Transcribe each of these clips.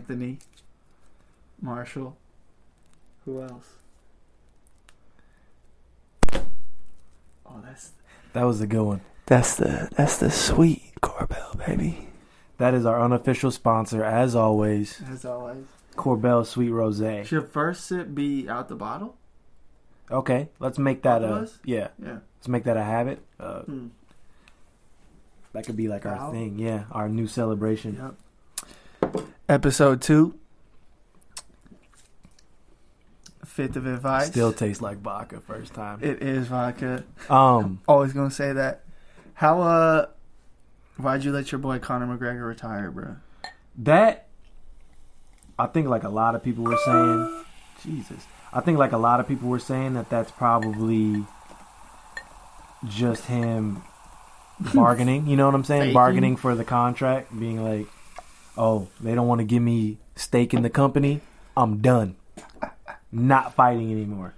Anthony, Marshall. Who else? Oh, that's That was a good one. that's the that's the sweet Korbel baby. That is our unofficial sponsor, as always. As always. Korbel Sweet Rosé. Should first sip be out the bottle? Okay, let's make that a yeah. Yeah. Let's make that a habit. Uh, Hmm. that could be like our thing. Yeah, our new celebration. Yep. Episode two. Fifth of advice. Still tastes like vodka first time. it is vodka. Um, Always gonna say that. How uh, why'd you let your boy Conor McGregor retire, bro? that I think like a lot of people were saying. Jesus, I think like a lot of people were saying that that's probably just him bargaining. You know what I'm saying? Bargaining for the contract, being like, "Oh, they don't want to give me stake in the company. I'm done. Not fighting anymore."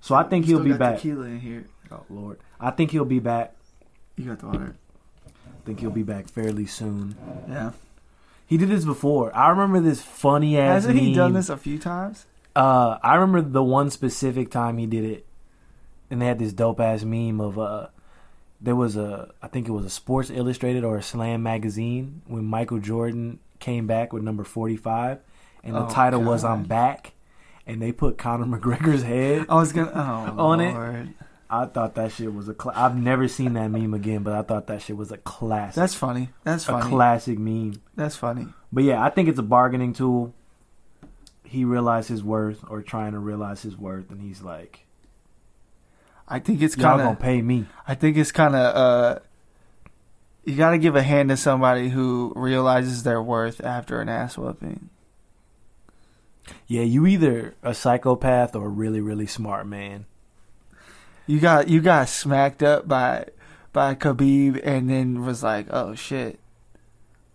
So I think he'll be got back. Tequila in here. Oh Lord, I think he'll be back. You got the water. I think he'll be back fairly soon. Yeah. He did this before. I remember this funny ass. Hasn't he done this a few times? Uh, I remember the one specific time he did it, and they had this dope ass meme of uh, there was a I think it was a Sports Illustrated or a Slam magazine when Michael Jordan came back with number forty five, and the Oh, title was "I'm Back," and they put Conor McGregor's head. I was gonna oh, On it? I thought that shit was a. Cl- I've never seen that meme again, but I thought that shit was a classic. That's funny. That's a funny. classic meme. That's funny. But yeah, I think it's a bargaining tool. He realized his worth, or trying to realize his worth, and he's like, I think it's "Y'all kind gonna pay me." I think it's kind of. uh You got to give a hand to somebody who realizes their worth after an ass whooping. Yeah, you either a psychopath or a really, really smart man. You got you got smacked up by by Khabib, and then was like, "Oh shit,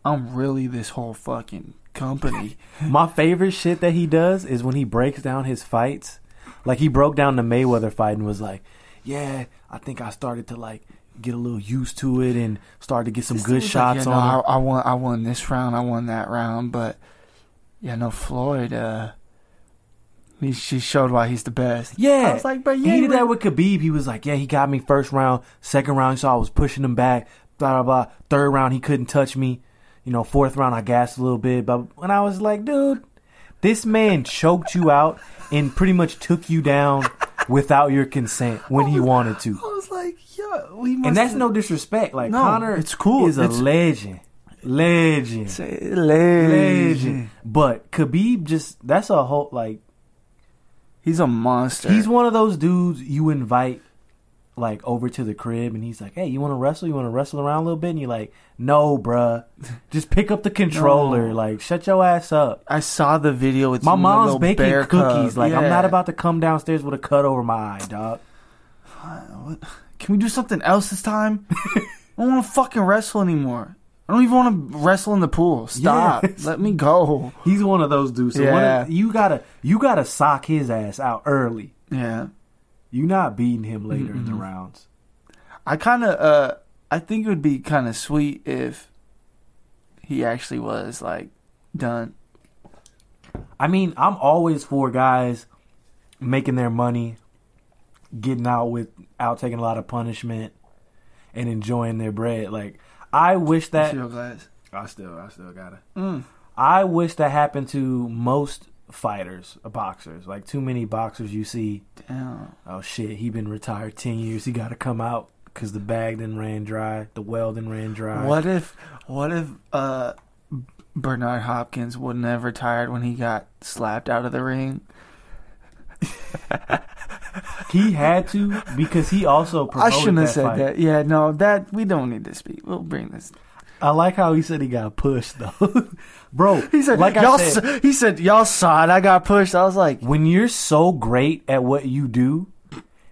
I'm really this whole fucking company." My favorite shit that he does is when he breaks down his fights. Like he broke down the Mayweather fight and was like, "Yeah, I think I started to like get a little used to it and start to get some good shots like, yeah, on." no. I, I won. I won this round. I won that round. But yeah, no, Floyd. Uh, he she showed why he's the best. Yeah, I was like, but yeah, he did that with Khabib. He was like, "Yeah, he got me first round, second round, so I was pushing him back." Blah blah blah. Third round, he couldn't touch me. You know, fourth round, I gassed a little bit. But when I was like, "Dude, this man choked you out and pretty much took you down without your consent when he wanted to." I was like, yeah, we must. And that's no disrespect. Like No, Conor, it's cool. Is a legend, legend, Say, legend. legend. But Khabib just that's a whole like He's a monster. He's one of those dudes you invite like over to the crib and he's like, Hey, you wanna wrestle? You wanna wrestle around a little bit? And you're like, No, bruh. Just pick up the controller. No. Like, shut your ass up. I saw the video with My mom's baking cookies. cub. Like, I'm not about to come downstairs with a cut over my eye, dog. What? Can we do something else this time? I don't want to fucking wrestle anymore. I don't even want to wrestle in the pool. Stop. Yes. Let me go. He's one of those dudes. So Yeah. of- you gotta you gotta sock his ass out early. Yeah. You not beating him later in the rounds. I kind of, uh, I think it would be kind of sweet if he actually was like done. I mean, I'm always for guys making their money, getting out without taking a lot of punishment, and enjoying their bread. Like I wish that Shield glass. I still I still gotta. Mm. I wish that happened to most fighters, boxers. Like too many boxers you see. Damn. Oh shit, he been retired ten years. He got to come out because the bag then ran dry, the well then ran dry. What if, what if, uh, Bernard Hopkins wouldn't have retired when he got slapped out of the ring? He had to because he also I shouldn't have that said fight. that. Yeah, no, that we don't need to speak. We'll bring this. I like how he said he got pushed though, bro. He said, like "Y'all." I said, he said, "Y'all saw it. I got pushed." I was like, when you're so great at what you do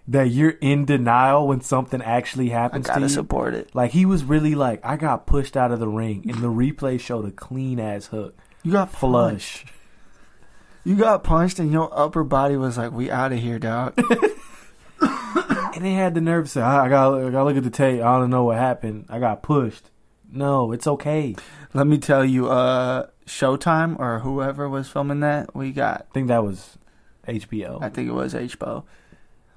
that you're in denial when something actually happens to gotta you. support it." Like he was really like, I got pushed out of the ring, and the replay showed a clean ass hook, You got punched. You got punched, and your upper body was like, "We out of here, dog." And they had the nerve to say, I got, I got to look at the tape. I don't know what happened. I got pushed. No, it's okay. Let me tell you, uh, Showtime or whoever was filming that. We got, I think that was HBO. I think it was HBO.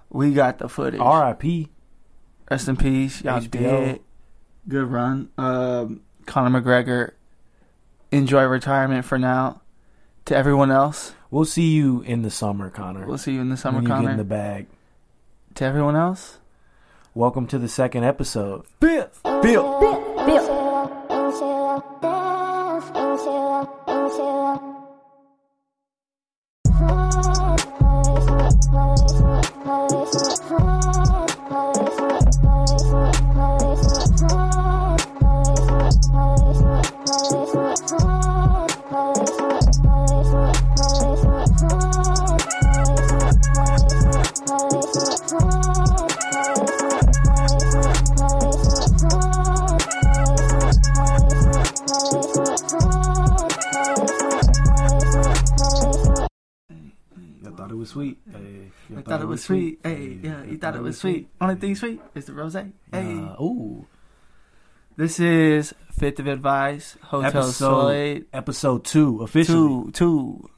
We got the footage. R.I.P. Rest in peace. Y'all HBO. dead. Good run. Um, Conor McGregor, enjoy retirement for now. To everyone else, We'll see you in the summer, Conor. we'll see you in the summer, when you get in the bag. to everyone else, Welcome to the second episode. Biff. Bill. I thought was sweet. Hey, I thought it was sweet. Hey, yeah, you thought it was sweet. Only thing sweet is the rose. Hey, Uh, ooh. this is Fifth of Advice Hotel Episode Soleil episode two officially. two two.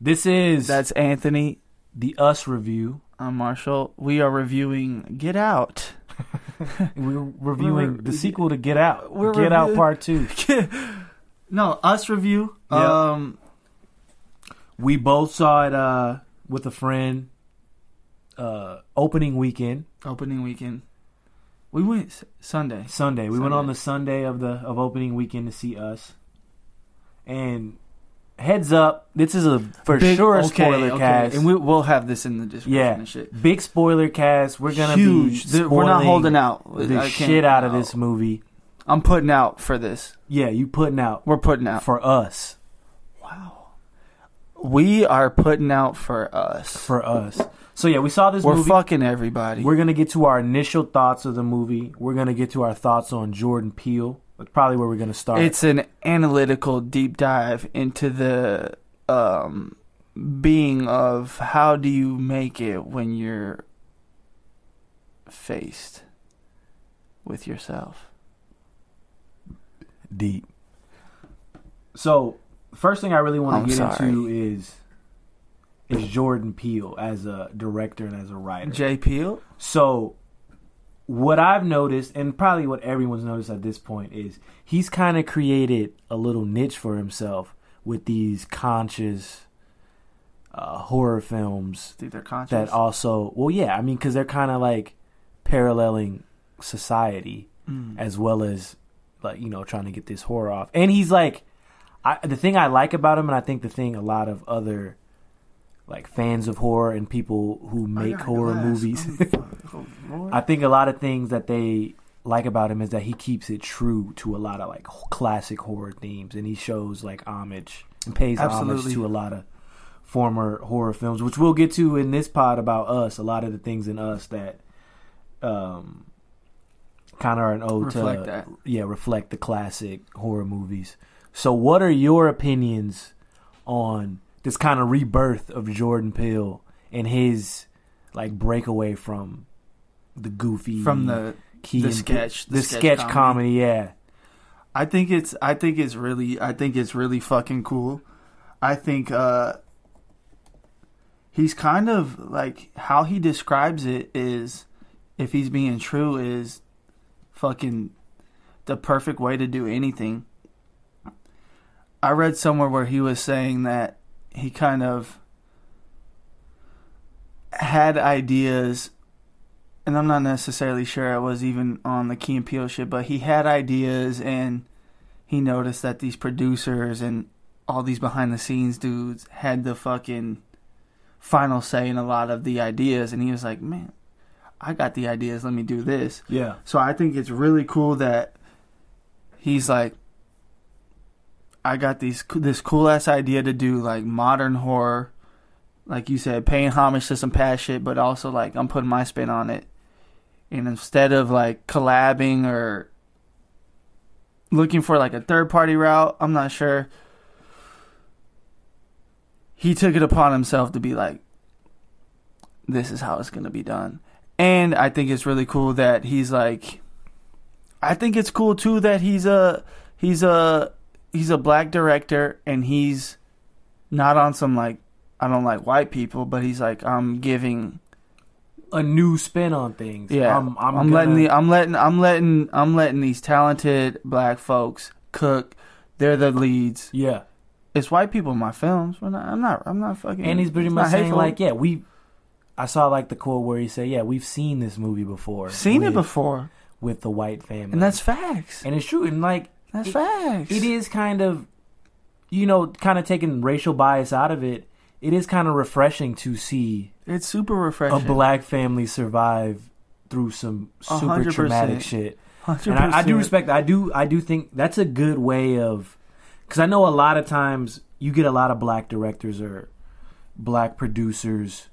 This is That's Anthony. the Us review. I'm Marshall. We are reviewing Get Out. We're reviewing We're- the sequel to Get Out. We're Get Out Part Two. no, Us review. Yeah. Um, We both saw it uh, with a friend. Uh, opening weekend, opening weekend. We went s- Sunday. Sunday. We went on the Sunday of the of opening weekend to see Us. And heads up, this is a for Big- sure okay, spoiler okay, cast. and we, we'll have this in the description Yeah. and shit. Big spoiler cast. We're gonna Huge. be We're not holding out. the shit out of this movie. I'm putting out for this. Yeah, you putting out We're putting out. for us, Wow. We are putting out for us. for us. So yeah, we saw this We're movie. fucking everybody. We're gonna get to our initial thoughts of the movie. We're gonna get to our thoughts on Jordan Peele. That's probably where we're gonna start. It's an analytical deep dive into the um, being of how do you make it when you're faced with yourself. deep. So, first thing I really want to get sorry. into is is Jordan Peele as a director and as a writer. Jay Peele. So, what I've noticed, and probably what everyone's noticed at this point, is he's kind of created a little niche for himself with these conscious uh, horror films Think they're conscious? that also, well, yeah, I mean, because they're kind of like paralleling society Mm. as well as like you know trying to get this horror off. And he's like, I, the thing I like about him, and I think the thing a lot of other like fans of horror and people who make horror glass. movies, Oh. Oh. I think a lot of things that they like about him is that he keeps it true to a lot of like classic horror themes, and he shows like homage and pays homage to a lot of former horror films, which we'll get to in this pod about us. A lot of the things in us that um kind of are an ode Reflect to that. yeah reflect the classic horror movies. So, what are your opinions on this kind of rebirth of Jordan Peele and his like breakaway from the goofy From the key the sketch- the, the sketch, sketch comedy. comedy. yeah. I think it's I think it's really I think it's really fucking cool. I think uh he's kind of like how he describes it is if he's being true is fucking the perfect way to do anything. I read somewhere where he was saying that he kind of had ideas and I'm not necessarily sure it was even on the Key and Peele shit, but he had ideas and he noticed that these producers and all these behind the scenes dudes had the fucking final say in a lot of the ideas and he was like, Man, I got the ideas, let me do this. Yeah. So I think it's really cool that he's like, I got these this cool ass idea to do like modern horror, like you said, paying homage to some past shit, but also like I'm putting my spin on it. And instead of like collabing or looking for like a third party route, I'm not sure. He took it upon himself to be like, this is how it's gonna be done. And I think it's really cool that he's like I think it's cool too that he's a he's a he's a black director and he's not on some like I don't like white people, but he's like I'm giving A new spin on things. yeah I'm, I'm, I'm letting gonna- the I'm letting I'm letting I'm letting these talented black folks cook. They're the leads. yeah. It's white people in my films. We're not, I'm not. I'm not fucking. And he's pretty much saying hateful. like, yeah, we. I saw like the quote where he said, "Yeah, we've seen this movie before, seen it before, with the white family," and that's facts. and it's true. And like, That's it- facts. it is kind of, you know, kind of taking racial bias out of it. It is kind of refreshing to see It's super refreshing. a black family survive through some super hundred traumatic shit. 100%. And I, I do respect. I do. I do think that's a good way of, because I know a lot of times you get a lot of black directors or black producers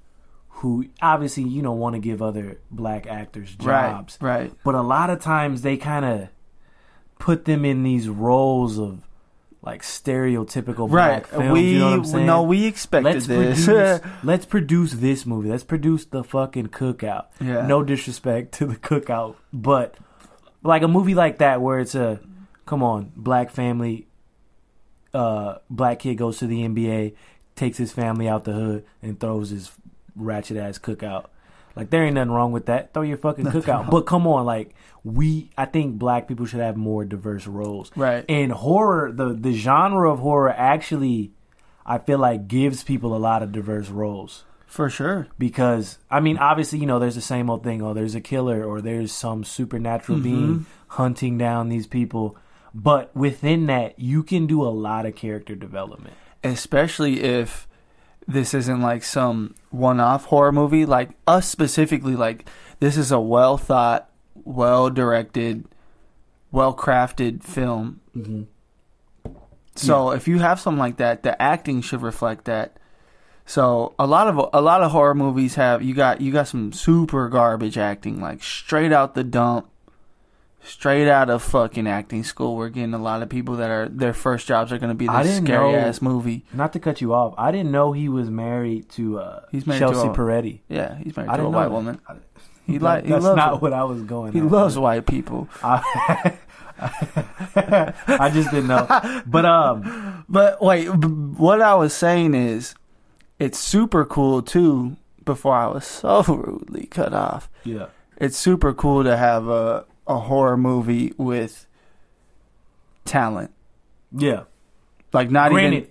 who obviously you know want to give other black actors jobs, Right. Right. but a lot of times they kind of put them in these roles of like stereotypical Right. black films. we you know what I'm saying? no, we expected Let's this. produce, let's produce this movie. Let's produce the fucking cookout. Yeah. No disrespect to the cookout, but like a movie like that where it's a come on, black family uh black kid goes to the NBA, takes his family out the hood and throws his ratchet ass cookout. Like there ain't nothing wrong with that. Throw your fucking cookout. But come on, like we I think black people should have more diverse roles. Right. And horror, the the genre of horror actually I feel like gives people a lot of diverse roles For sure. because I mean, obviously, you know, there's the same old thing. Oh, there's a killer, or there's some supernatural Mm-hmm. being hunting down these people. But within that, you can do a lot of character development. Especially if this isn't like some one-off horror movie. Like us specifically, like this is a well thought, well directed, well crafted film. Mm-hmm. So if you have something like that, the acting should reflect that. So a lot of a lot of horror movies have you got you got some super garbage acting, like straight out the dump, straight out of fucking acting school. We're getting a lot of people that are their first jobs are going to be this scary know- ass movie. Not to cut you off, I didn't know he was married to uh, He's married to Chelsea a- Peretti. Yeah, he's married I to a white that. woman. I- He like he that's loves not what I was going. he loves white people. I, I just didn't know. But um, But wait, b- what I was saying is, it's super cool too. Before I was so rudely cut off. yeah, it's super cool to have a a horror movie with talent. yeah. Like not Granted, even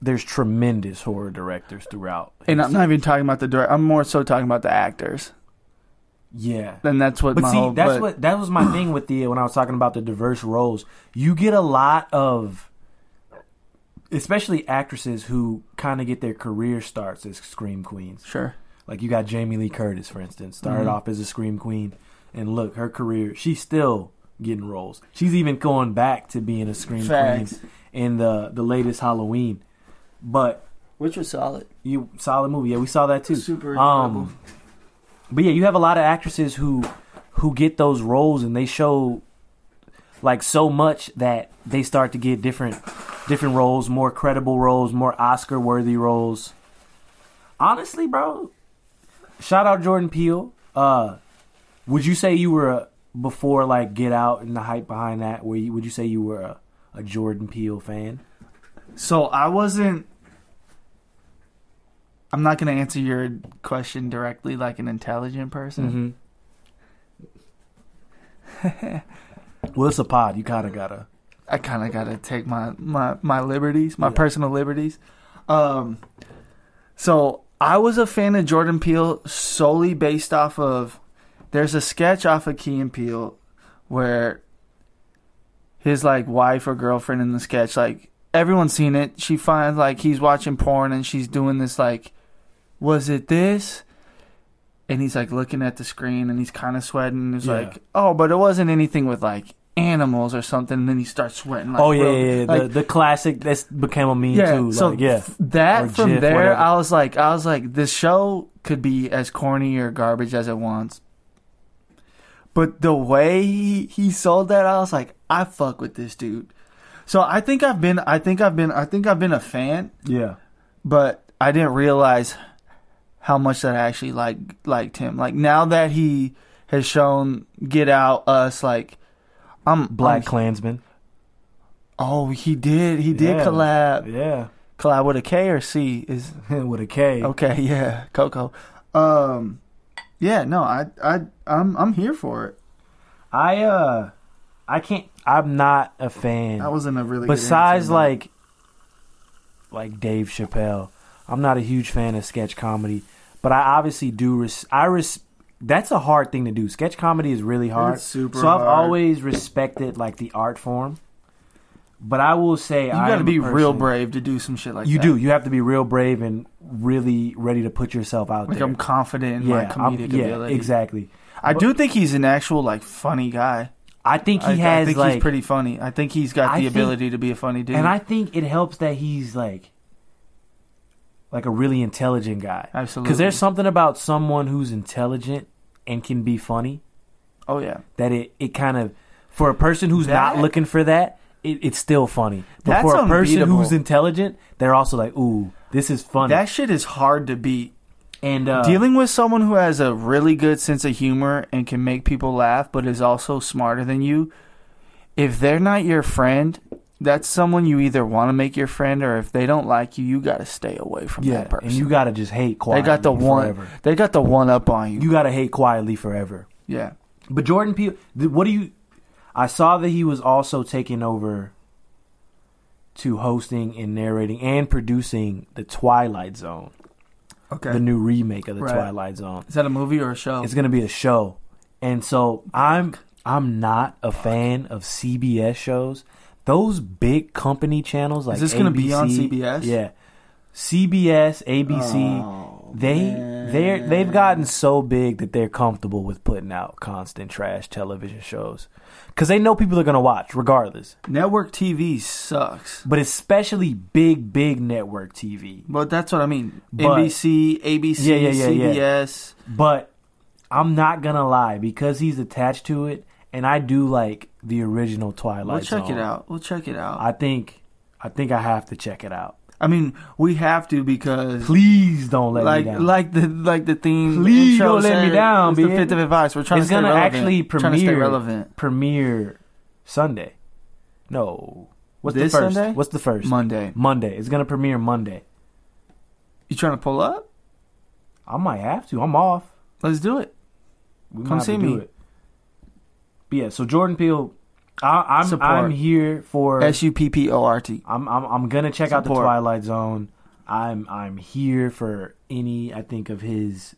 there's tremendous horror directors throughout. and I'm not even talking about the director. I'm more so talking about the actors. yeah. And that's what But my see, whole that's but- what that was my thing with the when I was talking about the diverse roles. You get a lot of, especially actresses who kind of get their career starts as scream queens. sure. Like you got Jamie Lee Curtis, for instance, started Mhm. off as a scream queen, and look, her career, she's still getting roles. She's even going back to being a scream Facts. queen in the the latest Halloween. But Which was solid. you solid movie, yeah, we saw that too. Super enjoyable. Um, but yeah, you have a lot of actresses who who get those roles and they show like so much that they start to get different different roles, more credible roles, more Oscar worthy roles. Honestly, bro, shout out Jordan Peele. Uh, would you say you were a, before like Get Out and the hype behind that? Were you, would you say you were a, a Jordan Peele fan? So I wasn't I'm not going to answer your question directly like an intelligent person. Mm-hmm. well, it's a pod. You kind of gotta. I kind of got to take my, my, my liberties, my Yeah. personal liberties. Um, so I was a fan of Jordan Peele solely based off of. There's a sketch off of Key and Peele where his like wife or girlfriend in the sketch, like everyone's seen it. She finds like he's watching porn and she's doing this like, was it this? And he's like looking at the screen and he's kind of sweating. And he's Yeah. like, oh, but it wasn't anything with like animals or something. And then he starts sweating. Like, oh yeah, real- yeah, yeah. like, the the classic that's became a meme yeah, too. so like, yeah, f- that Or from GIF, there, whatever. I was like, I was like, this show could be as corny or garbage as it wants. But the way he, he sold that, I was like, I fuck with this dude. So I think I've been, I think I've been, I think I've been a fan, yeah. but I didn't realize how much that I actually like liked him. Like now that he has shown Get Out, Us, like I'm Black I'm, Klansman. Oh, he did. He did Yeah. collab. Yeah, Collab with a K or C is with a K. okay. Yeah, Coco. Um, yeah. No, I, I, I'm, I'm here for it. I uh, I can't. I'm not a fan. That wasn't a really. Besides, answer, like, like Dave Chappelle, I'm not a huge fan of sketch comedy, but I obviously do. Res- I res- That's a hard thing to do. Sketch comedy is really hard. It's super so I've hard. always respected like the art form. But I will say, you got to be real brave to do some shit like You that. You do. You have to be real brave and really ready to put yourself out Like there. I'm confident in my I'm- comedic yeah, ability. exactly. I do think he's an actual like funny guy. I think he I, has I think like he's pretty funny. I think he's got I the think- ability to be a funny dude. And I think it helps that he's like like a really intelligent guy. Absolutely. Because there's something about someone who's intelligent and can be funny oh yeah, that it, it kind of for a person who's not looking for that, it, it's still funny. But That's for a person unbeatable. who's intelligent, they're also like, ooh, this is funny. that shit is hard to beat. and uh, Dealing with someone who has a really good sense of humor and can make people laugh, but is also smarter than you. If they're not your friend, that's someone you either want to make your friend, or if they don't like you, you got to stay away from yeah, that person. and you gotta just hate quietly. they got the one. forever. They got the one up on you. You gotta hate quietly forever. yeah. But Jordan Peele, th- what do you? I saw that he was also taking over to hosting and narrating and producing the Twilight Zone, Okay. the new remake of the Right. Twilight Zone. is that a movie or a show? It's gonna be a show, and so I'm I'm not a fan of CBS shows. Those big company channels like Is this gonna be on CBS? Yeah, CBS, ABC. Oh, they they they've gotten so big that they're comfortable with putting out constant trash television shows because they know people are gonna watch regardless. network TV sucks. But especially big big network TV. But that's what I mean. But- NBC, ABC, yeah, yeah, yeah. CBS. But I'm not gonna lie because he's attached to it, and I do like the original Twilight. We'll check Zone. it out. We'll check it out. I think I think I have to check it out. I mean, we have to because Please don't let like me down. like the like the theme. Please don't let me down, it's the fifth of advice. We're trying it's to stay gonna relevant. actually trying to stay premiere relevant. premiere Sunday. No, what's This the first? Sunday? What's the first? Monday. Monday. It's gonna premiere Monday. You trying to pull up? I might have to. I'm off. Let's do it. We Come see me. it. But yeah, so Jordan Peele, I, I'm Support. I'm here for. S U P P O R T. I'm I'm I'm gonna check out the Twilight Zone. I'm I'm here for any I think of his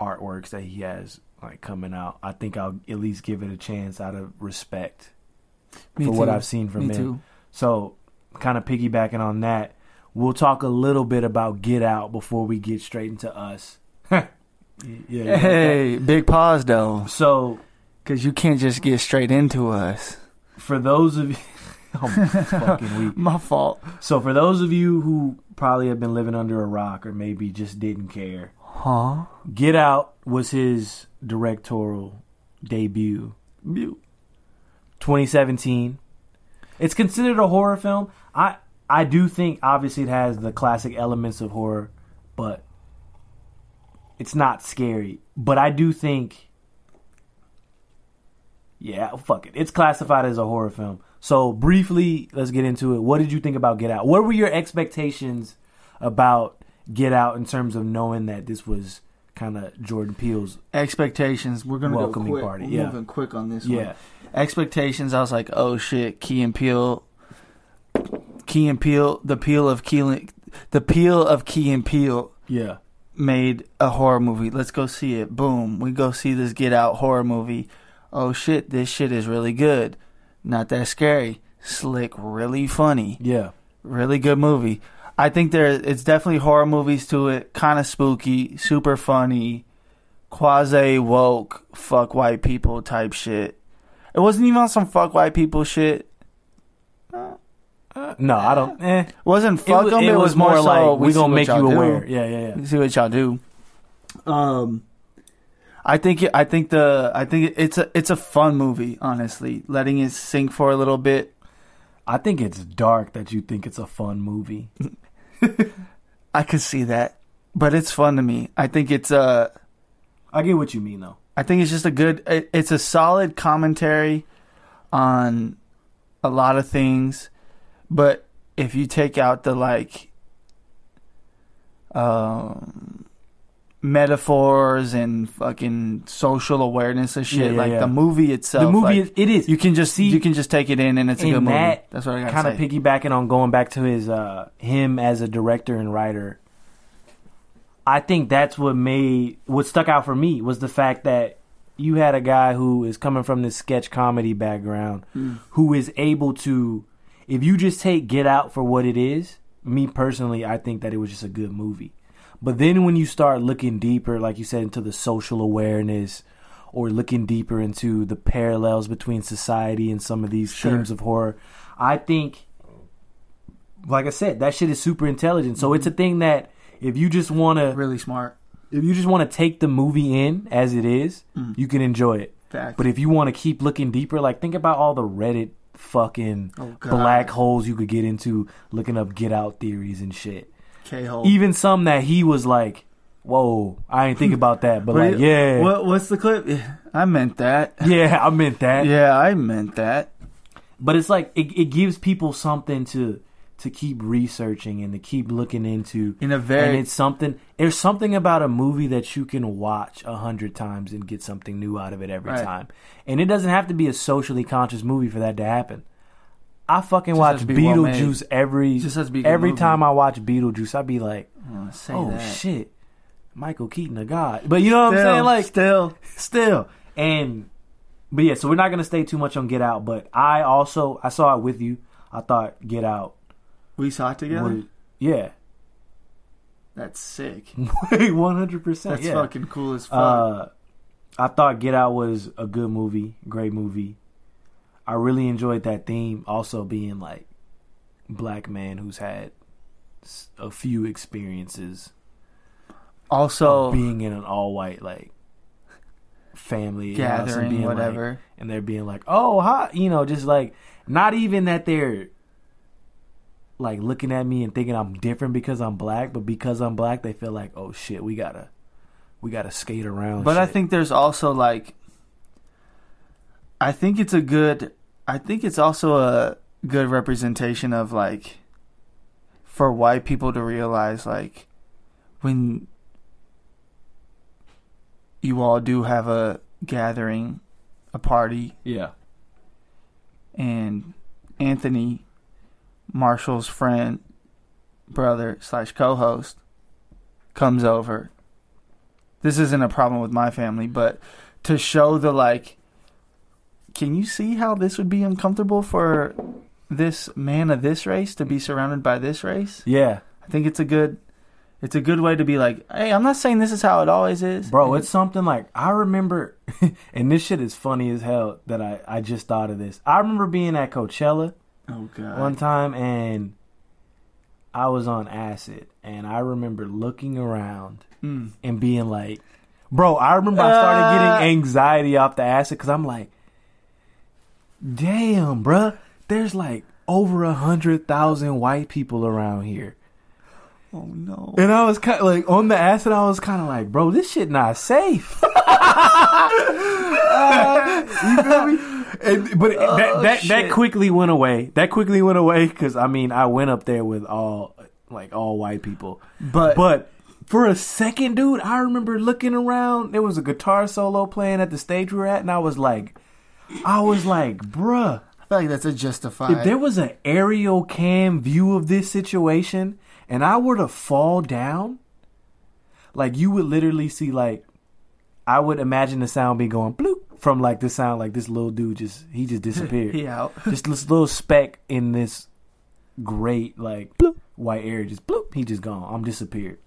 artworks that he has like coming out. I think I'll at least give it a chance out of respect Me for what. I've seen from Me him. too. So, kind of piggybacking on that, we'll talk a little bit about Get Out before we get straight into us. yeah, yeah. Hey, big pause though, So, because you can't just get straight into us. for those of you, weak. My fault. So, for those of you who probably have been living under a rock or maybe just didn't care, Huh? Get Out was his directorial debut, 2017. It's considered a horror film. I I do think obviously it has the classic elements of horror, but it's not scary. But I do think Yeah, fuck it. It's classified as a horror film. So briefly, let's get into it. What did you think about Get Out? What were your expectations about Get Out in terms of knowing that this was kind of Jordan Peele's Expectations. We're gonna Welcoming go quick. party, We're yeah. moving quick on this Yeah. one. Expectations. I was like, oh shit, Key and Peele. Key and Peele. The Peele of Key. The Peele of Key and Peele Yeah. made a horror movie. Let's go see it. Boom. We go see this Get Out horror movie. Oh shit, this shit is really good. Not that scary. Slick, really funny. Yeah. Really good movie. I think there it's definitely horror movies to it. Kind of spooky, super funny, quasi woke, fuck white people type shit. It wasn't even on some fuck white people shit. Uh, no, I don't. Eh. It wasn't It fuck was, them. It, was more, like so we see gonna make you do. aware. Yeah, yeah, yeah. see what y'all do. Um, I think I think the I think it's a it's a fun movie. Honestly, letting it sink for a little bit. I think it's dark that you think it's a fun movie. I could see that, but it's fun to me. I think it's uh I get what you mean though. I think it's just a good. It, it's a solid commentary on a lot of things, but if you take out the like um metaphors and fucking social awareness and shit, Yeah, yeah, like yeah. the movie itself, the movie like, is it is you can just See, you can just take it in and it's a good movie. That's what I got kind of piggybacking on going back to his uh him as a director and writer i think that's what made what stuck out for me was the fact that you had a guy who is coming from this sketch comedy background Mm. who is able to if you just take get out for what it is me personally i think that it was just a good movie but then when you start looking deeper like you said into the social awareness or looking deeper into the parallels between society and some of these Sure. themes of horror i think like i said that shit is super intelligent so it's a thing that if you just want to Really smart. if you just want to take the movie in as it is, Mm. you can enjoy it. Fact. But if you want to keep looking deeper, like think about all the Reddit fucking Oh, black holes you could get into looking up get out theories and shit. K-hole. Even some that he was like, "Whoa, I ain't think about that," but like, yeah, What what's the clip? I meant that. yeah, I meant that. Yeah, I meant that. But it's like it, it gives people something to to keep researching and to keep looking into. In a and very it's something. There's something about a movie that you can watch a hundred times and get something new out of it every Right. time. And it doesn't have to be a socially conscious movie for that to happen. I fucking Just watch has to be well. Beetlejuice every Just has to be every movie. time I watch Beetlejuice. I be like, Oh, say oh that. shit, Michael Keaton a god. But you know what I'm saying? Like still, still and but yeah so we're not gonna stay too much on get out but i also i saw it with you i thought get out we saw it together. was yeah That's sick. 100% That's yeah fucking cool as fuck. uh i thought get out was a good movie great movie i really enjoyed that theme also being like black man who's had a few experiences also, being in an all white like family house and gathering, being like- whatever. and they're being like, "Oh, hi," you know, just like not even that they're like looking at me and thinking I'm different because I'm black, but because I'm black, they feel like, "Oh shit, we gotta, we gotta skate around." But I think there's also like, I think it's a good. I think it's also a good representation of like, for white people to realize like, when you all do have a gathering, a party, yeah, and Anthony, Marshall's friend, brother slash co-host, comes over. This isn't a problem with my family, but to show the like, can you see how this would be uncomfortable for this man of this race to be surrounded by this race? yeah, I think it's a good, it's a good way to be like, hey, I'm not saying this is how it always is, bro. It's something like I remember, and this shit is funny as hell that I I just thought of this. I remember being at Coachella. oh god, one time and I was on acid and I remember looking around Mm. and being like, bro, I remember I started Uh. getting anxiety off the acid because I'm like, damn, bruh, there's like over a hundred thousand white people around here. oh no, And I was kind of like, on the acid, I was kind of like, bro, this shit not safe. Uh, you feel me? And, but Oh, that that, shit. that quickly went away. That quickly went away because I mean I went up there with all like all white people. but But for a second, dude, I remember looking around. There was a guitar solo playing at the stage we were at, and I was like, I was like, bruh, I feel like that's a justified. if there was an aerial cam view of this situation and I were to fall down, like you would literally see like I would imagine the sound be going bloop from like the sound like this little dude just he just disappeared. he out. Just this little speck in this great like bloop, white area just bloop, he just gone. I'm disappeared.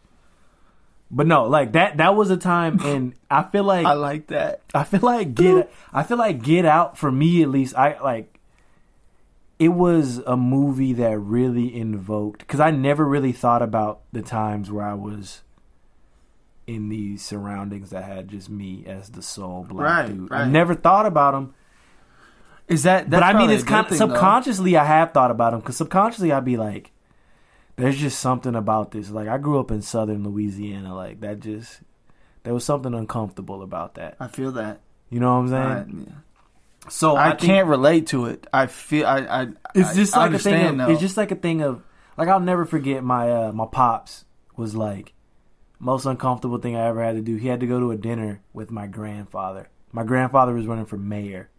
But no, like that that was a time and I feel like I like that. I feel like get I feel like Get Out for me at least I like it was a movie that really invoked cuz I never really thought about the times where I was in these surroundings that had just me as the sole black Right, dude. I never thought about them. Is that? But I mean it's kind of thing, though. subconsciously I have thought about them cuz subconsciously I'd be like there's just something about this. Like I grew up in southern Louisiana like that just there was something uncomfortable about that. I feel that. You know what I'm saying? I- So I, think can't relate to it. I feel I. I It's just I like a thing. understand, Of, though. it's just like a thing of like I'll never forget my uh, my pops was like most uncomfortable thing I ever had to do. He had to go to a dinner with my grandfather. My grandfather was running for mayor,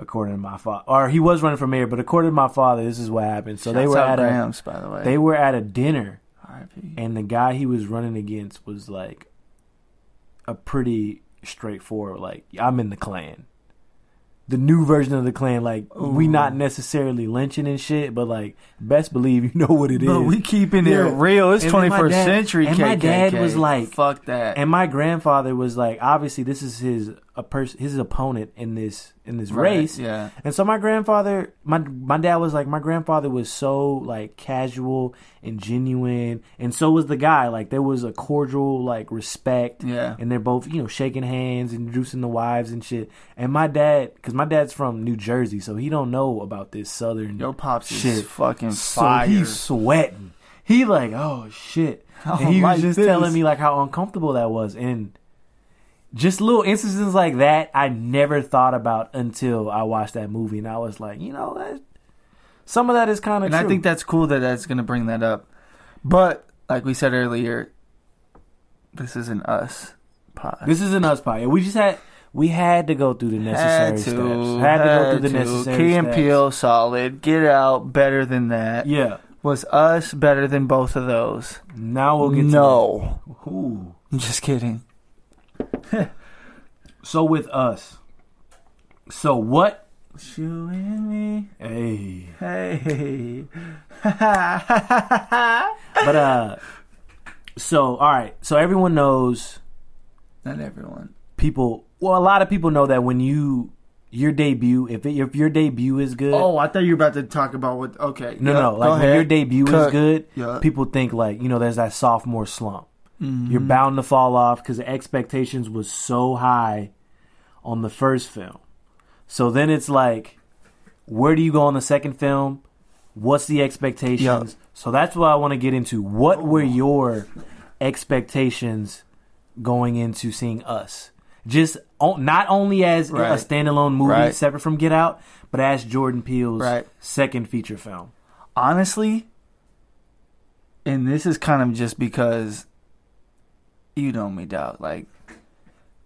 according to my father, or he was running for mayor. But according to my father, this is what happened. So they were at a Grams, by the way. they were at a dinner, R.I.P. and the guy he was running against was like a pretty straightforward. Like I'm in the Klan. The new version of the Klan, like we not necessarily lynching and shit, but like best believe you know what it is. But we keeping Yeah. it real. It's And then my 21st dad- century. and my dad was like- "Fuck that." and my grandfather was like, obviously this is his a person his opponent in this in this Right, race. yeah. And so my grandfather, my my dad was like, my grandfather was so like casual and genuine, and so was the guy. Like there was a cordial like respect, Yeah. And they're both you know shaking hands, and introducing the wives and shit. And my dad, because my dad's from New Jersey, so he don't know about this southern Yo, pops is shit. fucking So fire. he's sweating. He like, oh shit. Oh and he was just this. telling me like how uncomfortable that was, and just little instances like that I never thought about until I watched that movie, and I was like, you know, that, some of that is kind of and true. I think that's cool that that's gonna bring that up. But like we said earlier, this isn't us. Pod. this is an us pie. We just had we had to go through the necessary had to, steps. Had to go through the had to. necessary Key and steps. Peele, solid. Get out, better than that. Yeah. Was us better than both of those? Now we'll get no. to. I'm just kidding. So with us. So what? You and me. Hey. Hey. But uh so all right. So everyone knows Not everyone. people well a lot of people know that when you your debut if it, if your debut is good Oh, I thought you were about to talk about what. Okay. no yeah, no like when ahead. your debut is good Yeah. people think like you know there's that sophomore slump Mhm. you're bound to fall off because the expectations was so high on the first film so then it's like where do you go on the second film what's the expectations Yeah. so that's what i want to get into what were your expectations going into seeing us just o- not only as Right. a standalone movie Right. separate from get out but as jordan peele's Right. second feature film honestly, and this is kind of just because you know me, dog. Like,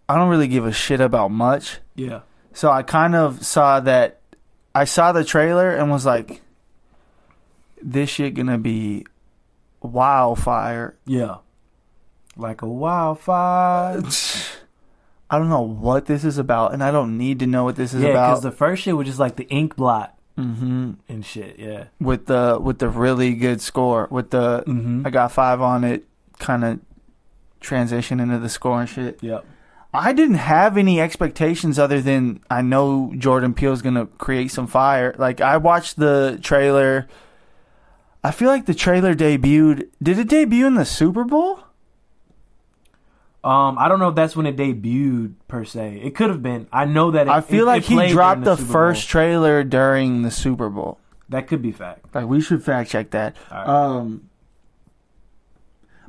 I don't really give a shit about much. yeah So I kind of saw that. I saw the trailer and was like, "This shit gonna be wildfire." yeah like a wildfire I don't know what this is about, and I don't need to know what this is yeah about. because the first shit was just like the ink blot mm-hmm. and shit. Yeah. With the with the really good score, with the Mm-hmm. I got five on it, kind of transition into the score and shit. Yep. I didn't have any expectations other than I know Jordan Peele's gonna create some fire. Like I watched the trailer. I feel like the trailer debuted. Did it debut in the Super Bowl? Um, I don't know if that's when it debuted per se. It could have been. I know that. It, I feel it- like it he dropped during the, first trailer during the Super Bowl. That could be fact. Like we should fact check that. Right. Um,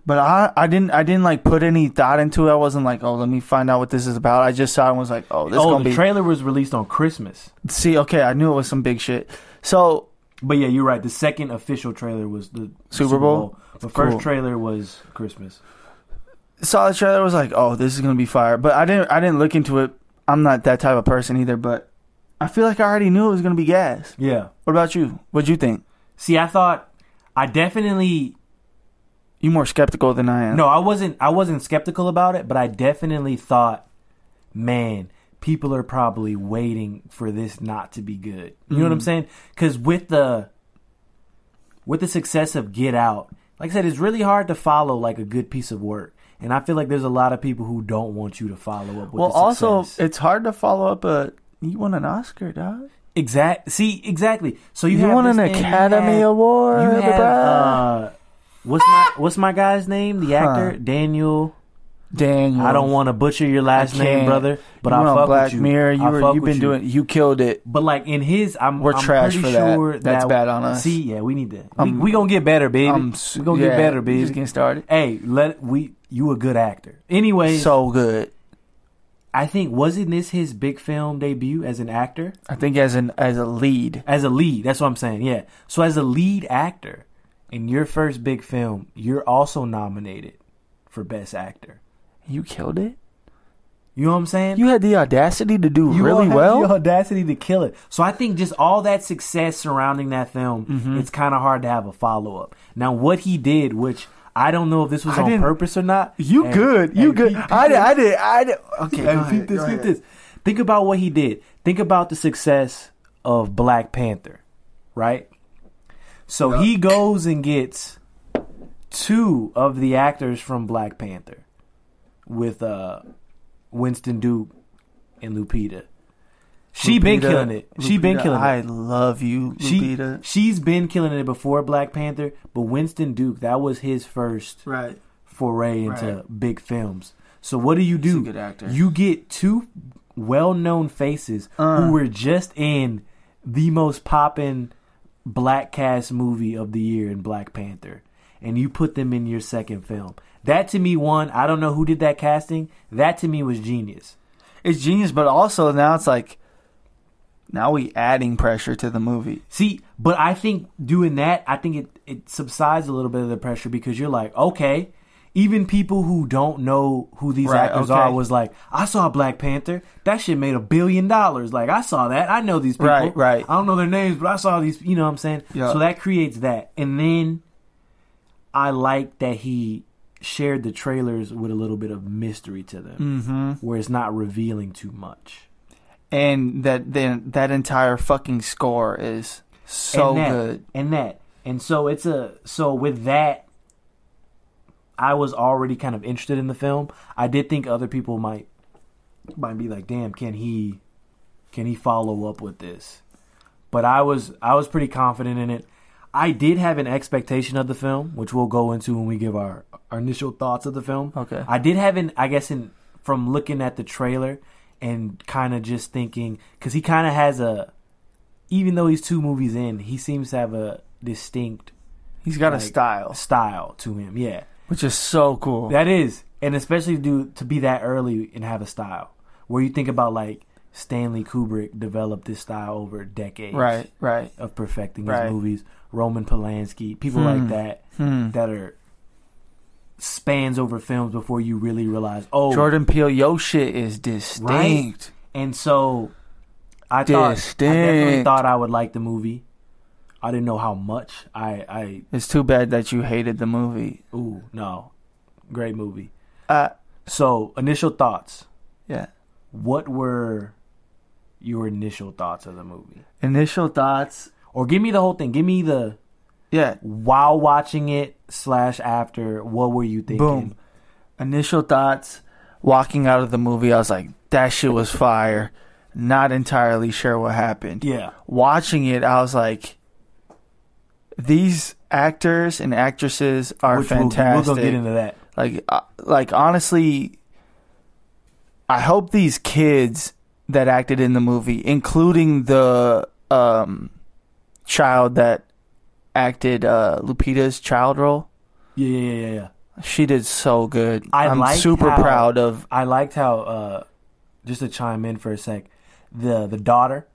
but I I didn't I didn't like put any thought into it. I wasn't like, oh, let me find out what this is about. I just saw it and was like, oh, this oh, gonna the be. trailer was released on Christmas. See, okay, I knew it was some big shit. So But yeah, you're right. The second official trailer was the Super Bowl? The first Cool. trailer was Christmas. saw the trailer was like, oh, this is gonna be fire. But I didn't I didn't look into it. I'm not that type of person either. But I feel like I already knew it was gonna be gas. Yeah. What about you? What'd you think? See, I thought I definitely You more skeptical than I am. No, I wasn't. I wasn't skeptical about it, but I definitely thought, man, people are probably waiting for this not to be good. You know what I'm Mhm. saying? Because with the with the success of Get Out, like I said, it's really hard to follow like a good piece of work, and I feel like there's a lot of people who don't want you to follow up with. Well, also it's hard to follow up a. You won an Oscar, dog. exact. See, exactly. So you, You, have won an Academy had- Award, You uh, what's my what's my guy's name? The actor Huh. Daniel. Daniel. I don't want to butcher your last name, brother, but you I fuck Black with you. Mirror. You were, you've been you. doing. You killed it. But like in his, I'm We're I'm trash for that. sure That's that- bad on us. See, yeah, we need to. We, I'm- we gonna get better, baby. I'm we gonna yeah, get better, baby. Just getting started. hey, let we. You a good actor. Anyway, So good. I think wasn't this his big film debut as an actor? I think as an as a lead. As a lead, that's what I'm saying. Yeah. So as a lead actor in your first big film, you're also nominated for best actor. You killed it. You know what I'm saying? You had the audacity to do You all really well. The audacity to kill it. So I think just all that success surrounding that film, Mm-hmm. it's kind of hard to have a follow up. Now, what he did, which I don't know if this was I on purpose or not. You and- good. You good. I did. I did. I did. Okay. go ahead, peep this, go peep ahead. this. Think about what he did. Think about the success of Black Panther, right? So he goes and gets two of the actors from Black Panther with uh, Winston Duke and Lupita. She been killing it. She been killing it. I love you, She Lupita. she's been killing it before Black Panther, but Winston Duke that was his first right. foray into Right. big films. So what do you do? good actor. You get two well-known faces Uh. who were just in the most poppin' black cast movie of the year in Black Panther, and you put them in your second film. That to me, one, I don't know who did that casting. That to me was genius. It's genius, but also now it's like now we adding pressure to the movie. See, but I think doing that, I think it, it subsides a little bit of the pressure because you're like, okay, even people who don't know who these Right, actors okay. are was like, I saw Black Panther. That shit made a billion dollars. Like, I saw that. I know these people. Right, right. I don't know their names, but I saw these, you know what I'm saying? Yeah. So that creates that. And then I like that he shared the trailers with a little bit of mystery to them Mm-hmm. where it's not revealing too much. And that then that entire fucking score is so and that, good. and that and so it's a so with that i was already kind of interested in the film. I did think other people might might be like damn can he can he follow up with this? But i was i was pretty confident in it. I did have an expectation of the film which we'll go into when we give our our initial thoughts of the film. Okay. i did have an i guess in from looking at the trailer and kind of just thinking because he kind of has a even though he's two movies in, he seems to have a distinct He's got a style, style to him. Yeah, which is so cool. that is, and especially do to be that early and have a style where you think about like Stanley Kubrick developed this style over decades, right, right. of perfecting his Right. movies. Roman Polanski, people Hmm. like that Hmm. that are spans over films before you really realize. Oh, Jordan Peele, yo shit is distinct. And so I thought I definitely thought I would like the movie. I didn't know how much. I I It's too bad that you hated the movie. ooh no, great movie. Uh, So initial thoughts. yeah. What were your initial thoughts of the movie? Initial thoughts. Or give me the whole thing. Give me the Yeah. while watching it slash after. What were you thinking? Boom. Initial thoughts. Walking out of the movie, I was like, that shit was fire. Not entirely sure what happened. Yeah. Watching it, I was like, these actors and actresses are Which we'll- fantastic. We're gonna get into that. like uh, like honestly i hope these kids that acted in the movie including the um child that acted uh lupita's child role Yeah, yeah, yeah, yeah, yeah. she did so good I am liked super how- proud of I liked how uh just to chime in for a sec, the the daughter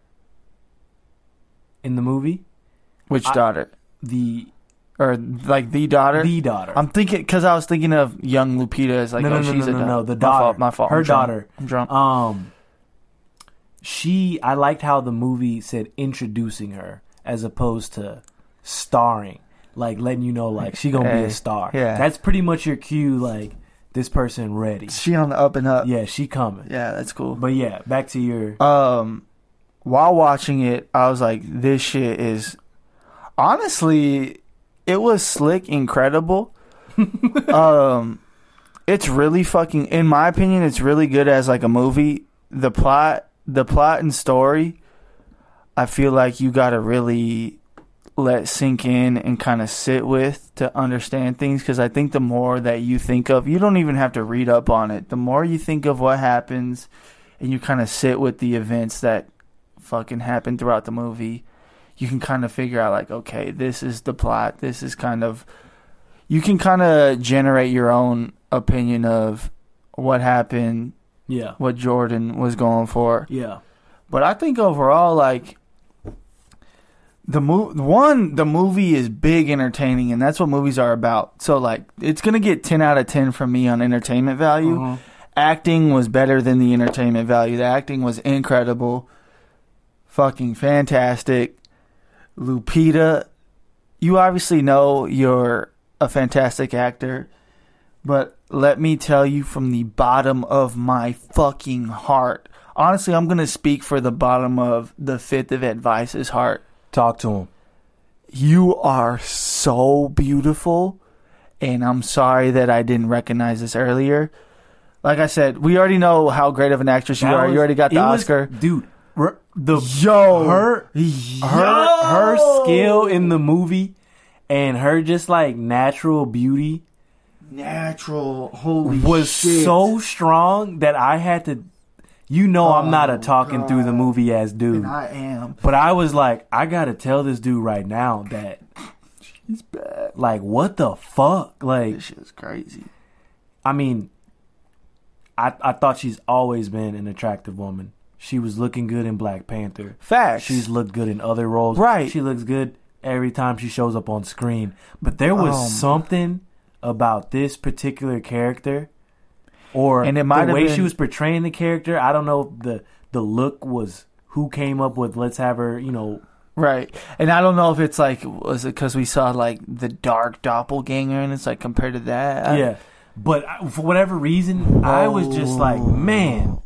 in the movie, which daughter the or like the daughter the daughter. i'm thinking because i was thinking of young lupita as like no, no, oh no, she's no, a no, no, the my daughter. fault, my fault Her I'm daughter. i'm drunk Um, she. I liked how the movie said introducing her as opposed to starring, like letting you know like she gonna be a star. yeah. that's pretty much your cue. Like this person ready. she on the up and up Yeah, she coming. yeah that's cool But yeah, back to your. um while watching it i was like this shit is honestly it was slick incredible. Um it's really fucking in my opinion it's really good as like a movie. The plot the plot and story i feel like you gotta really let sink in and kind of sit with to understand things because i think the more that you think of you don't even have to read up on it. The more you think of what happens and you kind of sit with the events that fucking happen throughout the movie you can kind of figure out like okay this is the plot this is kind of you can kind of generate your own opinion of what happened Yeah. what Jordan was going for. Yeah. But I think overall, like the mo- one, the movie is big entertaining, and that's what movies are about. So like, it's gonna get ten out of ten from me on entertainment value. Uh-huh. Acting was better than the entertainment value. The acting was incredible, fucking fantastic. Lupita, you obviously know you're a fantastic actor, but let me tell you from the bottom of my fucking heart. Honestly, I'm gonna speak for the bottom of the fifth of advice's heart. Talk to him. You are so beautiful, and I'm sorry that I didn't recognize this earlier. Like I said, we already know how great of an actress you That are. was- you already got the it was- Oscar. dude. The Yo, her Yo! her her skill in the movie and her just like natural beauty natural, holy was shit. so strong that I had to. You know, I'm not a Oh, talking through the movie as dude, And I am. but I was like, I gotta tell this dude right now that, she's bad. like, what the fuck? Like, This is crazy. I mean, I I thought she's always been an attractive woman. She was looking good in Black Panther. Facts. She's looked good in other roles. Right. She looks good every time she shows up on screen. But there was Um, something about this particular character, or And it might the way she was portraying the character. I don't know if the the look was who came up with let's have her. You know, right. And I don't know if it's like was it because we saw like the dark doppelganger and it's like compared to that. I- yeah. But I- for whatever reason, I was just like, man.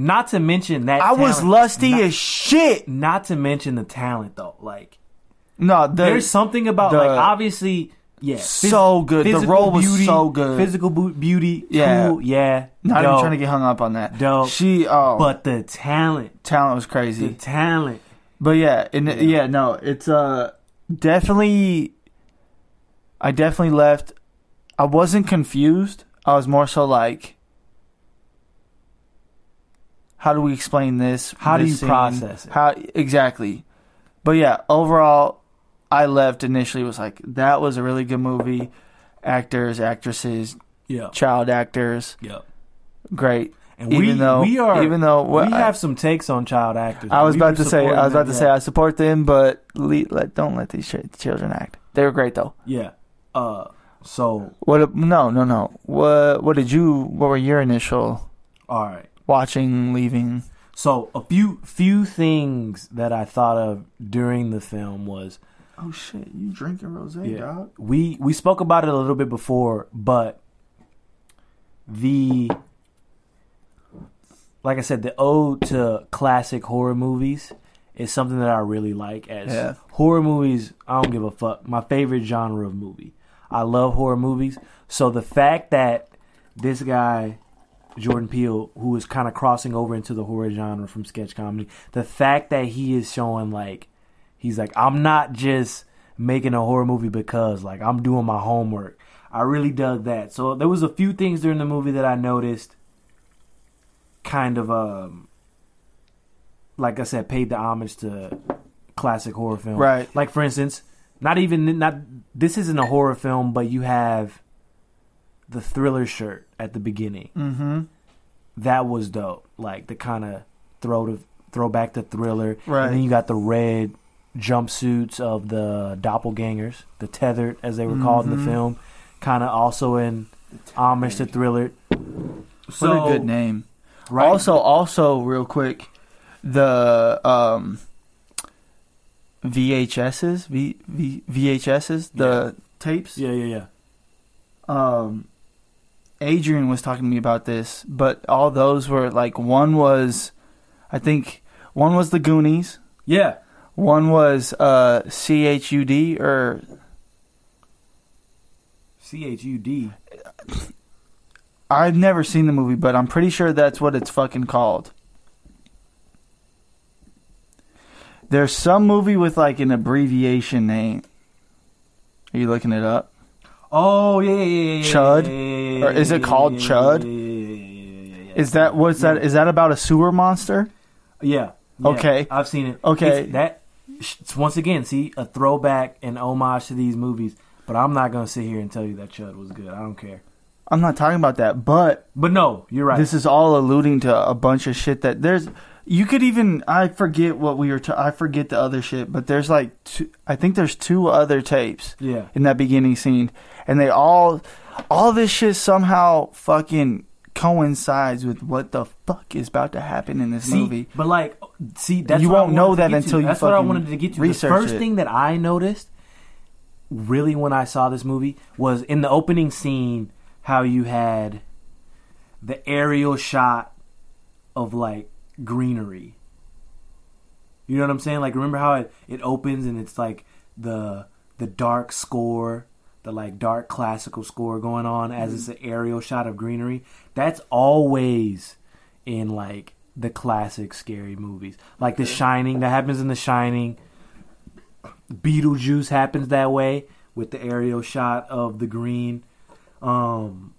Not to mention that I was talent- lusty not- as shit. not to mention the talent though. Like No, the, there's something about the- like obviously yeah, So good. The role was beauty, so good. Physical beauty, Yeah. cool, yeah. not even trying to get hung up on that. Dope. She oh, but the talent, talent was the crazy. talent. But yeah, and yeah. no, it's uh definitely. I definitely left. I wasn't confused. I was more so like, how do we explain this? How do you scene? process it? How exactly? But yeah, overall, I left initially was like that was a really good movie. Actors, actresses, Yeah, child actors, yeah. great. And Even we though- we are even though we I- have some takes on child actors. I was We about to say, I was about to say. I support them, but le- let don't let these ch- children act. They were great though. yeah. Uh, so What? No, no, no. What? What did you? What were your initial all right. Watching, leaving? So a few few things that I thought of during the film was Oh shit! You drinking rosé, Yeah. we we spoke about it a little bit before, but the like I said, the ode to classic horror movies is something that I really like. As Yeah. horror movies, I don't give a fuck. My favorite genre of movie. I love horror movies. So the fact that this guy Jordan Peele, who is kind of crossing over into the horror genre from sketch comedy, the fact that he is showing like he's like I'm not just making a horror movie because like I'm doing my homework. I really dug that. So there was a few things during the movie that I noticed kind of um like I said paid the homage to classic horror film. Right. Like for instance, not even not this isn't a horror film but you have the thriller shirt at the beginning. Mm-hmm. That was dope. Like the kind of throw to throw back to thriller. Right. And then you got the red jumpsuits of the doppelgangers, the tethered as they were called in the Mhm. film, kind of also in homage to thriller. What a good name. Right? Also, also, real quick, the um, VHSs, v, v, VHSs, the tapes. yeah, yeah, yeah. um Adrian was talking to me about this, but all those were like one was I think one was the Goonies, Yeah. one was uh CHUD or C H U D. I've never seen the movie, but I'm pretty sure that's what it's fucking called. There's some movie with like an abbreviation name. Are you looking it up? Oh yeah, yeah, yeah, yeah. Chud? yeah, Or is it called Chud? Is that what's that? Is that about a sewer monster? Yeah. Okay. I've seen it. Okay. It's that it's once again, see a throwback and homage to these movies. But I'm not gonna sit here and tell you that Chud was good. I don't care. I'm not talking about that, but But no, you're right. this is all alluding to a bunch of shit that there's. You could even I forget what we were. I forget the other shit, but there's like two, I think there's two other tapes yeah. in that beginning scene, and they all, all this shit somehow fucking coincides with what the fuck is about to happen in this See, movie. but like, see, that's You what won't know that to. until you That's what I wanted to get to. the first it. thing that I noticed, really, when I saw this movie, was in the opening scene how you had the aerial shot of like greenery. You know what I'm saying? Like, remember how it, it opens and it's like the the dark score, the like dark classical score going on as it's an aerial shot of greenery. That's always in like the classic scary movies, like The Shining. That happens in The Shining. Beetlejuice happens that way with the aerial shot of the green. Um,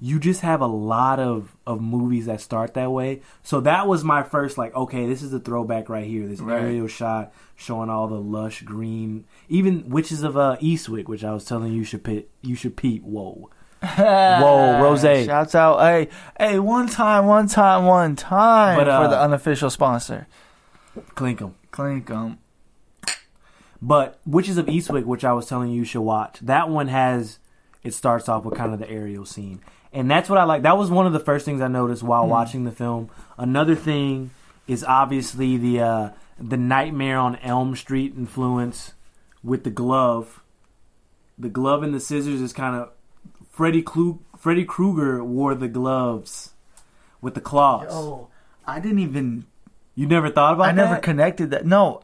you just have a lot of of movies that start that way. So that was my first like, okay, this is a throwback right here. This Right. aerial shot showing all the lush green, even Witches of uh, Eastwick, which I was telling you should pit, you should peep. Whoa, Whoa, Rose. Shouts out, hey, hey, one time, one time, one time But, uh, for the unofficial sponsor. clink 'em. Clink 'em. But Witches of Eastwick, which I was telling you you should watch, that one has it starts off with kind of the aerial scene, and that's what I like. That was one of the first things I noticed while watching the film. Another thing is obviously the uh, the Nightmare on Elm Street influence with the glove. The glove and the scissors is kind of Freddy Klu- Freddy Krueger wore the gloves with the claws. Oh, I didn't even. You never thought about that? I never connected that. No.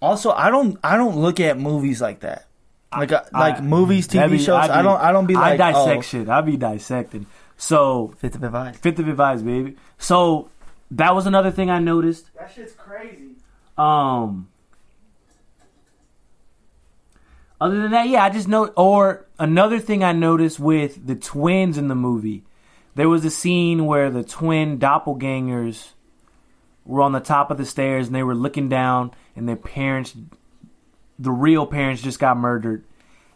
Also, I don't. I don't look at movies like that. Like, I, like I- movies, TV be- shows. I'd I don't. I don't be like. I dissect oh, shit. I be dissecting. So Fifth of advice. fifth of advice, baby. So that was another thing I noticed. That shit's crazy. Um. Other than that, yeah, I just know. Or another thing I noticed with the twins in the movie, there was a scene where the twin doppelgangers were on the top of the stairs and they were looking down, and their parents, the real parents, just got murdered.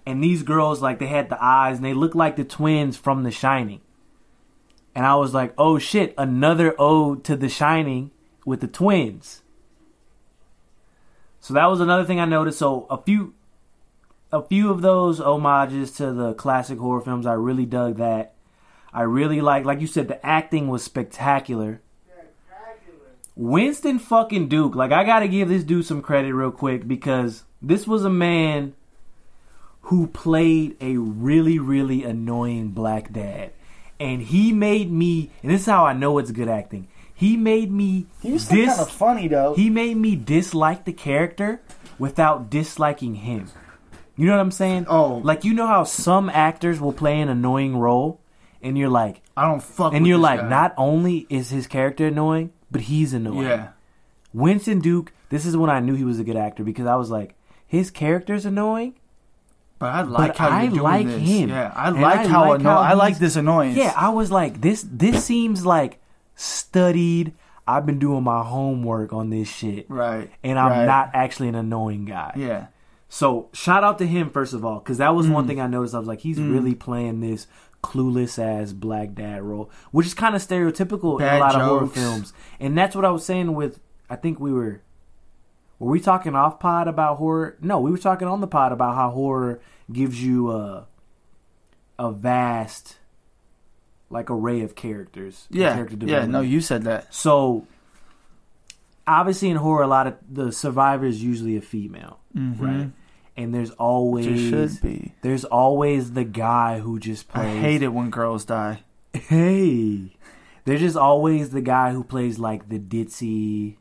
And these girls, like, they had the eyes and they looked like the twins from The Shining. And I was like, oh shit, another ode to The Shining with the twins. So that was another thing I noticed. So a few a few of those homages to the classic horror films, I really dug that. I really like like you said, the acting was spectacular. Winston fucking Duke, like I gotta give this dude some credit real quick because this was a man who played a really, really annoying black dad. And he made me and this is how I know it's good acting. He made me He was kind of funny though. he made me dislike the character without disliking him. You know what I'm saying? Oh. like you know how some actors will play an annoying role, and you're like, I don't fuck. and you're like, guy. not only is his character annoying, but he's annoying. Yeah. Winston Duke. This is when I knew he was a good actor because I was like, his character's annoying. But I like But how I you're doing like this. him. Yeah, I And like I how like anno- how I like this annoyance. Yeah, I was like, this this seems like studied. I've been doing my homework on this shit, right. and I'm right. not actually an annoying guy. Yeah. So shout out to him first of all, because that was Mm. one thing I noticed. I was like, he's really playing this clueless ass black dad role, which is kind of stereotypical in a lot of horror films. And that's what I was saying with. I think we were. Were we talking off pod about horror? No, we were talking on the pod about how horror gives you a a vast like array of characters. Yeah. character Yeah. No, you said that. So obviously in horror, a lot of the survivor is usually a female, Mm-hmm. right? And there's always It should be. there's always the guy who just plays. I hate it when girls die. Hey, there's just always the guy who plays like the ditzy.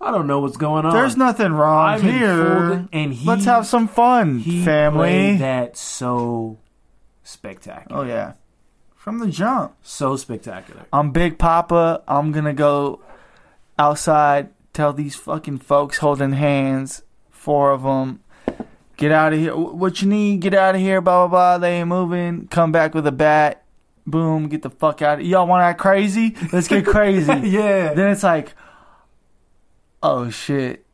I don't know what's going on. There's nothing wrong I'm here. and he- Let's have some fun, he family. that so spectacular. Oh yeah, from the jump. So spectacular. I'm Big Papa. I'm gonna go outside. Tell these fucking folks holding hands, four of them, get out of here. What you need? Get out of here. Blah blah blah. They ain't moving. Come back with a bat. Boom. Get the fuck out. of Y'all want to act crazy? Let's get crazy. yeah. Then it's like, oh shit.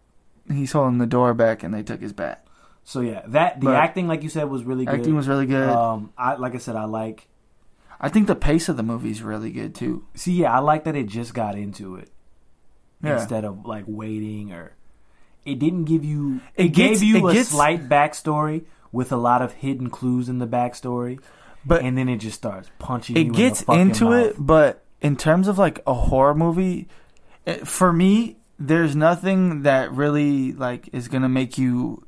He's holding the door back, and they took his bat. So yeah, that the But- acting, like you said, was really good. Acting was really good. Um, I like I said, I like. I think the pace of the movie is really good too. See, yeah, I like that it just got into it Yeah. instead of like waiting or. It didn't give you. It It, gets- gave you it a gets- slight backstory with a lot of hidden clues in the backstory, But and then it just starts punching. you it in gets the into mouth. it, but in terms of like a horror movie, it, for me, there's nothing that really like is gonna make you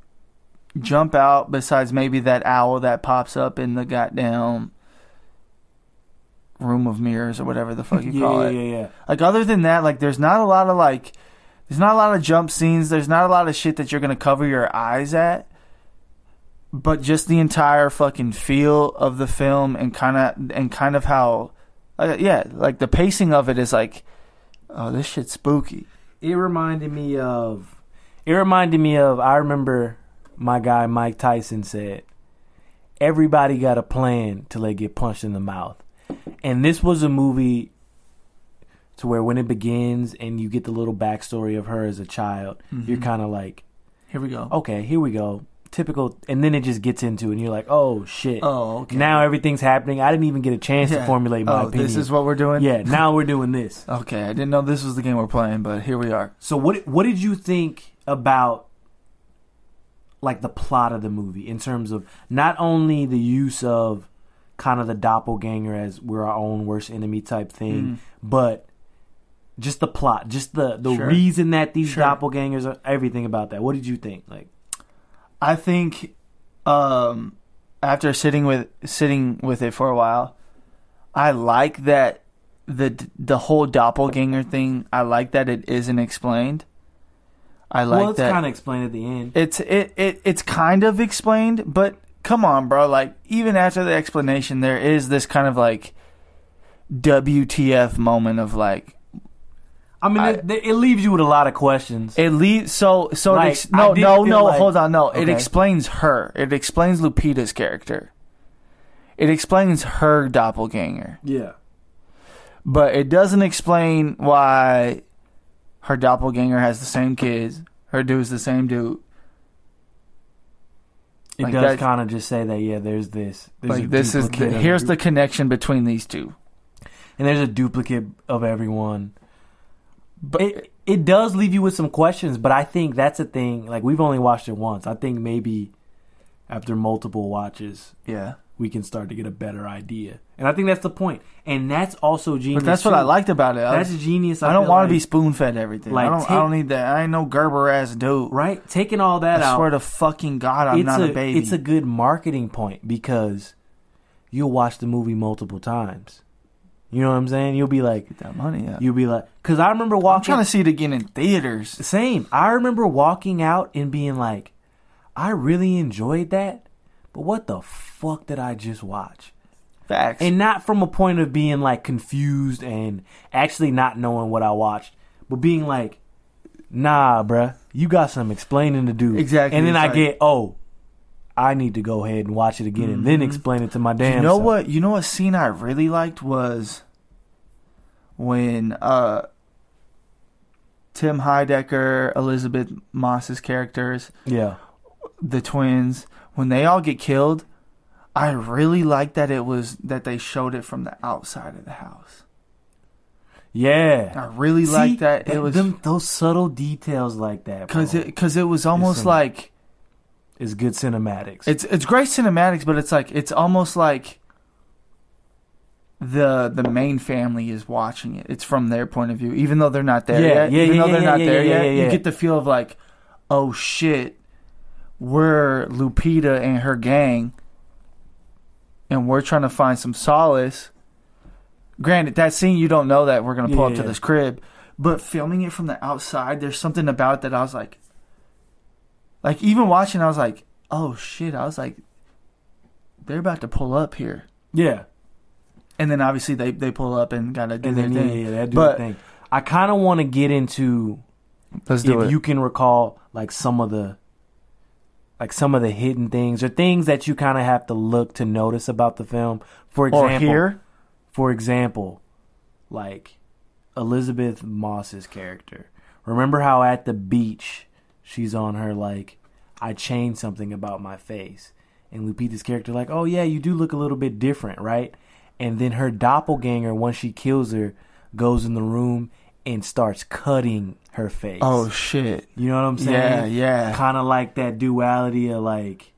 jump out besides maybe that owl that pops up in the goddamn room of mirrors or whatever the fuck you yeah, call yeah, it. yeah, yeah. Like other than that, like there's not a lot of like there's not a lot of jump scenes. There's not a lot of shit that you're gonna cover your eyes at. But just the entire fucking feel of the film and kind of and kind of how, uh, yeah, like the pacing of it is like, oh, this shit's spooky. It reminded me of. It reminded me of. I remember my guy Mike Tyson said, "Everybody got a plan till they get punched in the mouth," and this was a movie to where when it begins and you get the little backstory of her as a child, mm-hmm. you're kind of like, Here we go. okay, here we go, typical, and then it just gets into it, and you're like, oh shit, Oh, okay. now everything's happening. I didn't even get a chance Yeah. to formulate my oh, opinion. this is what we're doing. yeah, now we're doing this. Okay, I didn't know this was the game we're playing, but here we are. So what what did you think about like the plot of the movie in terms of not only the use of kind of the doppelganger as we're our own worst enemy type thing, mm-hmm. but just the plot, just the the Sure. reason that these Sure. doppelgangers are everything about that. What did you think? Like I think um, after sitting with sitting with it for a while, I like that the the whole doppelganger thing. I like that it isn't explained. I like well, it's that kind of explained at the end. it's it, it it's kind of explained, but come on, bro. Like even after the explanation, there is this kind of like WTF moment of like I mean, I- it, it leaves you with a lot of questions. It leaves so so. Like, ex- no no no. like- hold on. No, it explains her. It explains Lupita's character. It explains her doppelganger, yeah, but it doesn't explain why her doppelganger has the same kids. Her dude's the same dude. it Like does kind of just say that. Yeah, there's this. There's like this is the, here's the connection between these two. and there's a duplicate of everyone. But it it does leave you with some questions, but I think that's a thing. Like we've only watched it once. I think maybe after multiple watches, yeah, we can start to get a better idea. And I think that's the point. And that's also genius. but that's what I liked about it. I, That's genius. I don't want to be spoon fed everything. like, I don't. take- I don't need that. I ain't no Gerber ass dude. right. Taking all that I out. swear to fucking God, I'm not a, a, baby. It's a good marketing point because you'll watch the movie multiple times. You know what I'm saying? You'll be like, Get that money up. you'll be like, because I remember walking. I'm trying to see it again in theaters. Same. I remember walking out and being like, I really enjoyed that, but what the fuck did I just watch? Facts. And not from a point of being like confused and actually not knowing what I watched, but being like, nah, bruh, you got some explaining to do. Exactly, And then I like- get, oh, I need to go ahead and watch it again and then explain it to my damn Mm-hmm. you know self. what? You know what scene I really liked was when uh Tim Heidecker, Elisabeth Moss's characters, Yeah. the twins, when they all get killed, I really like that it was that they showed it from the outside of the house. Yeah. I really See, like that it was them, those subtle details like that. because it because it was almost some- like is good cinematics. It's it's great cinematics, but it's like it's almost like the the main family is watching it. It's from their point of view, even though they're not there Yeah, yet. yeah, even yeah, though yeah, they're not there yeah, yet, you get the feel of like, oh shit, we're Lupita and her gang, and we're trying to find some solace. Granted, that scene you don't know that we're gonna pull up to this crib, but filming it from the outside, there's something about it that I was like, like even watching, I was like, oh shit, I was like, they're about to pull up here, yeah. and then obviously they they pull up and gotta do And their then, thing. yeah, that do But- the thing. I kind of want to get into Let's do if it. you can recall like some of the like some of the hidden things or things that you kind of have to look to notice about the film. For or example, here, for example, like Elisabeth Moss's character. Remember how at the beach she's on her like I changed something about my face. And Lupita's character like, oh yeah, you do look a little bit different, right? And then her doppelganger, once she kills her, goes in the room and starts cutting her face. Oh shit. You know what I'm saying? Yeah, yeah. Kind of like that duality of like,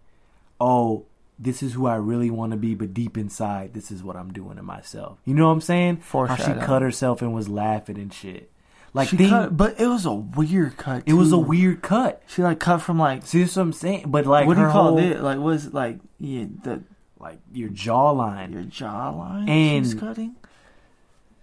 oh, this is who I really want to be, but deep inside, this is what I'm doing to myself. You know what I'm saying? How she cut herself and was laughing and shit. Like, She think- cut, but it was a weird cut. it was a weird cut. She like cut from like See, what I'm saying. But like, what do you call whole- it? Like was like yeah the Like your jawline, your jawline And- she's cutting.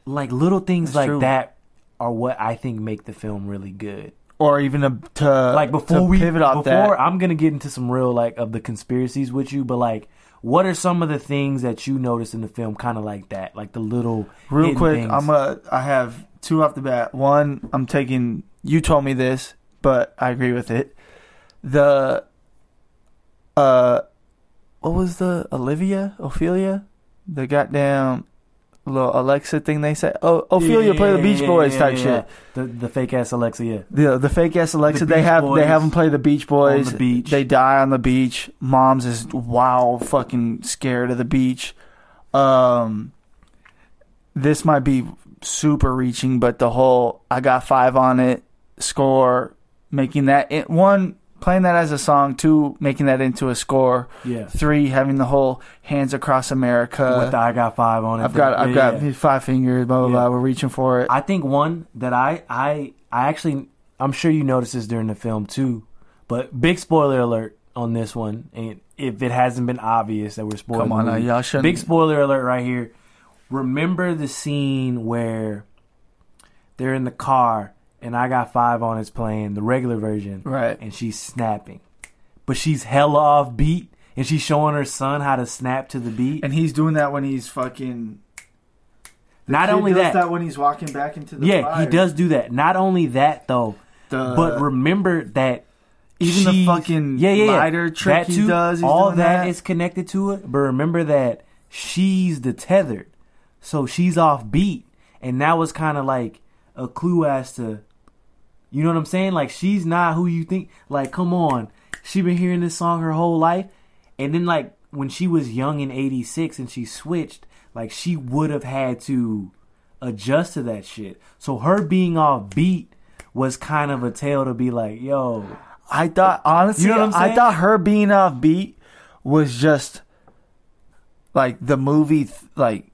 like little things That's like true. that are what I think make the film really good. Or even to, to like before to we pivot off before that. I'm gonna get into some real like of the conspiracies with you, but like what are some of the things that you noticed in the film kind of like that? Like the little Real quick, things. I'm a. I have two off the bat. One, I'm taking. You told me this, but I agree with it. The, uh, what was the Olivia Ophelia, the goddamn little Alexa thing they said? Oh, Ophelia play the Beach Yeah, Boys yeah, type yeah. shit. The the fake ass Alexa, yeah. The the fake ass Alexa. The they Beach have Boys they have them play the Beach Boys the beach. They die on the beach. Mom's is wild, fucking scared of the beach. Um, this might be super reaching, but the whole I got five on it score, making that it, one playing that as a song, two making that into a score, Yeah. three having the whole hands across America. With the I got five on it. I've got Yeah, I've got yeah. five fingers. Blah blah Yeah. blah. We're reaching for it. I think one that I I I actually I'm sure you noticed this during the film too, but big spoiler alert on this one, and if it hasn't been obvious that we're spoiling, Come on, the now, movie. y'all shouldn't- Big spoiler alert right here. Remember the scene where they're in the car and I got five on it's playing the regular version, Right. And she's snapping, but she's hella off beat, and she's showing her son how to snap to the beat. And he's doing that when he's fucking. Not only does that, when he's walking back into the yeah, fire. he does do that. Not only that though. The, but remember that even the fucking yeah, yeah, yeah. lighter trick that he does. All that that is connected to it. But remember that she's the tethered, so she's off beat, and that was kind of like a clue as to, you know what I'm saying? Like she's not who you think. Like, come on, she been hearing this song her whole life, and then like when she was young in '86 and she switched, like she would have had to adjust to that shit. So her being off beat was kind of a tale to be like, yo, I thought honestly, You know what I'm I thought her being off beat was just like the movie. Like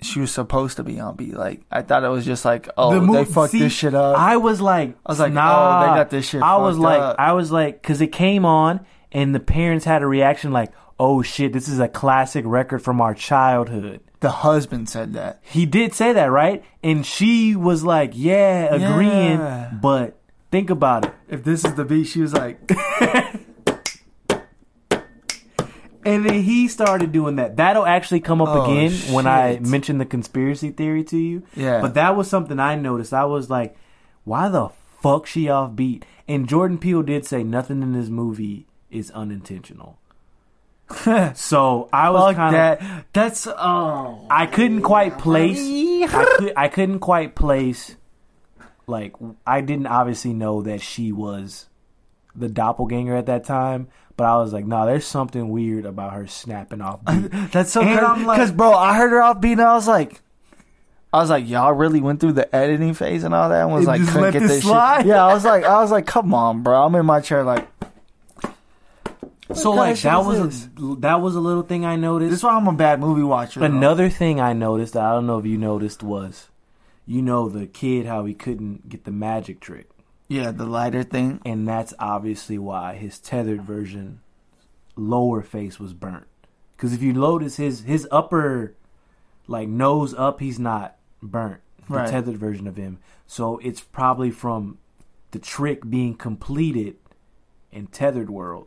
she was supposed to be on beat. Like I thought it was just like, oh, The they fucked see, this shit up. I was like, I was like, nah. oh, they got this shit I was like, up. I was like, because it came on, and the parents had a reaction like, oh shit, this is a classic record from our childhood. the husband said that. He did say that, right? And she was like, yeah, agreeing. Yeah. But think about it. If this is the beat, she was like, And then he started doing that. That'll actually come up Oh, again when I shit. mention the conspiracy theory to you. Yeah. But that was something I noticed. I was like, why the fuck she off beat? And Jordan Peele did say nothing in this movie is unintentional. so I was kind of that. That's oh. I couldn't quite place I, could, I couldn't quite place like I didn't obviously know that she was the doppelganger at that time, but I was like, nah, there's something weird about her snapping off. That's so And I'm like- Because, bro, I heard her off beat and I was like, I was like, y'all really went through the editing phase and all that and was like, just couldn't let get this this slide? shit. Yeah, I was like, I was like, come on, bro. I'm in my chair like, so kind like shit that is was a, that was a little thing I noticed. this is why I'm a bad movie watcher. though. Another thing I noticed, I don't know if you noticed, was you know the kid how he couldn't get the magic trick, Yeah, the lighter thing. and that's obviously why his tethered version lower face was burnt. Because if you notice his his upper like nose up, he's not burnt. The Right. tethered version of him, so it's probably from the trick being completed in tethered world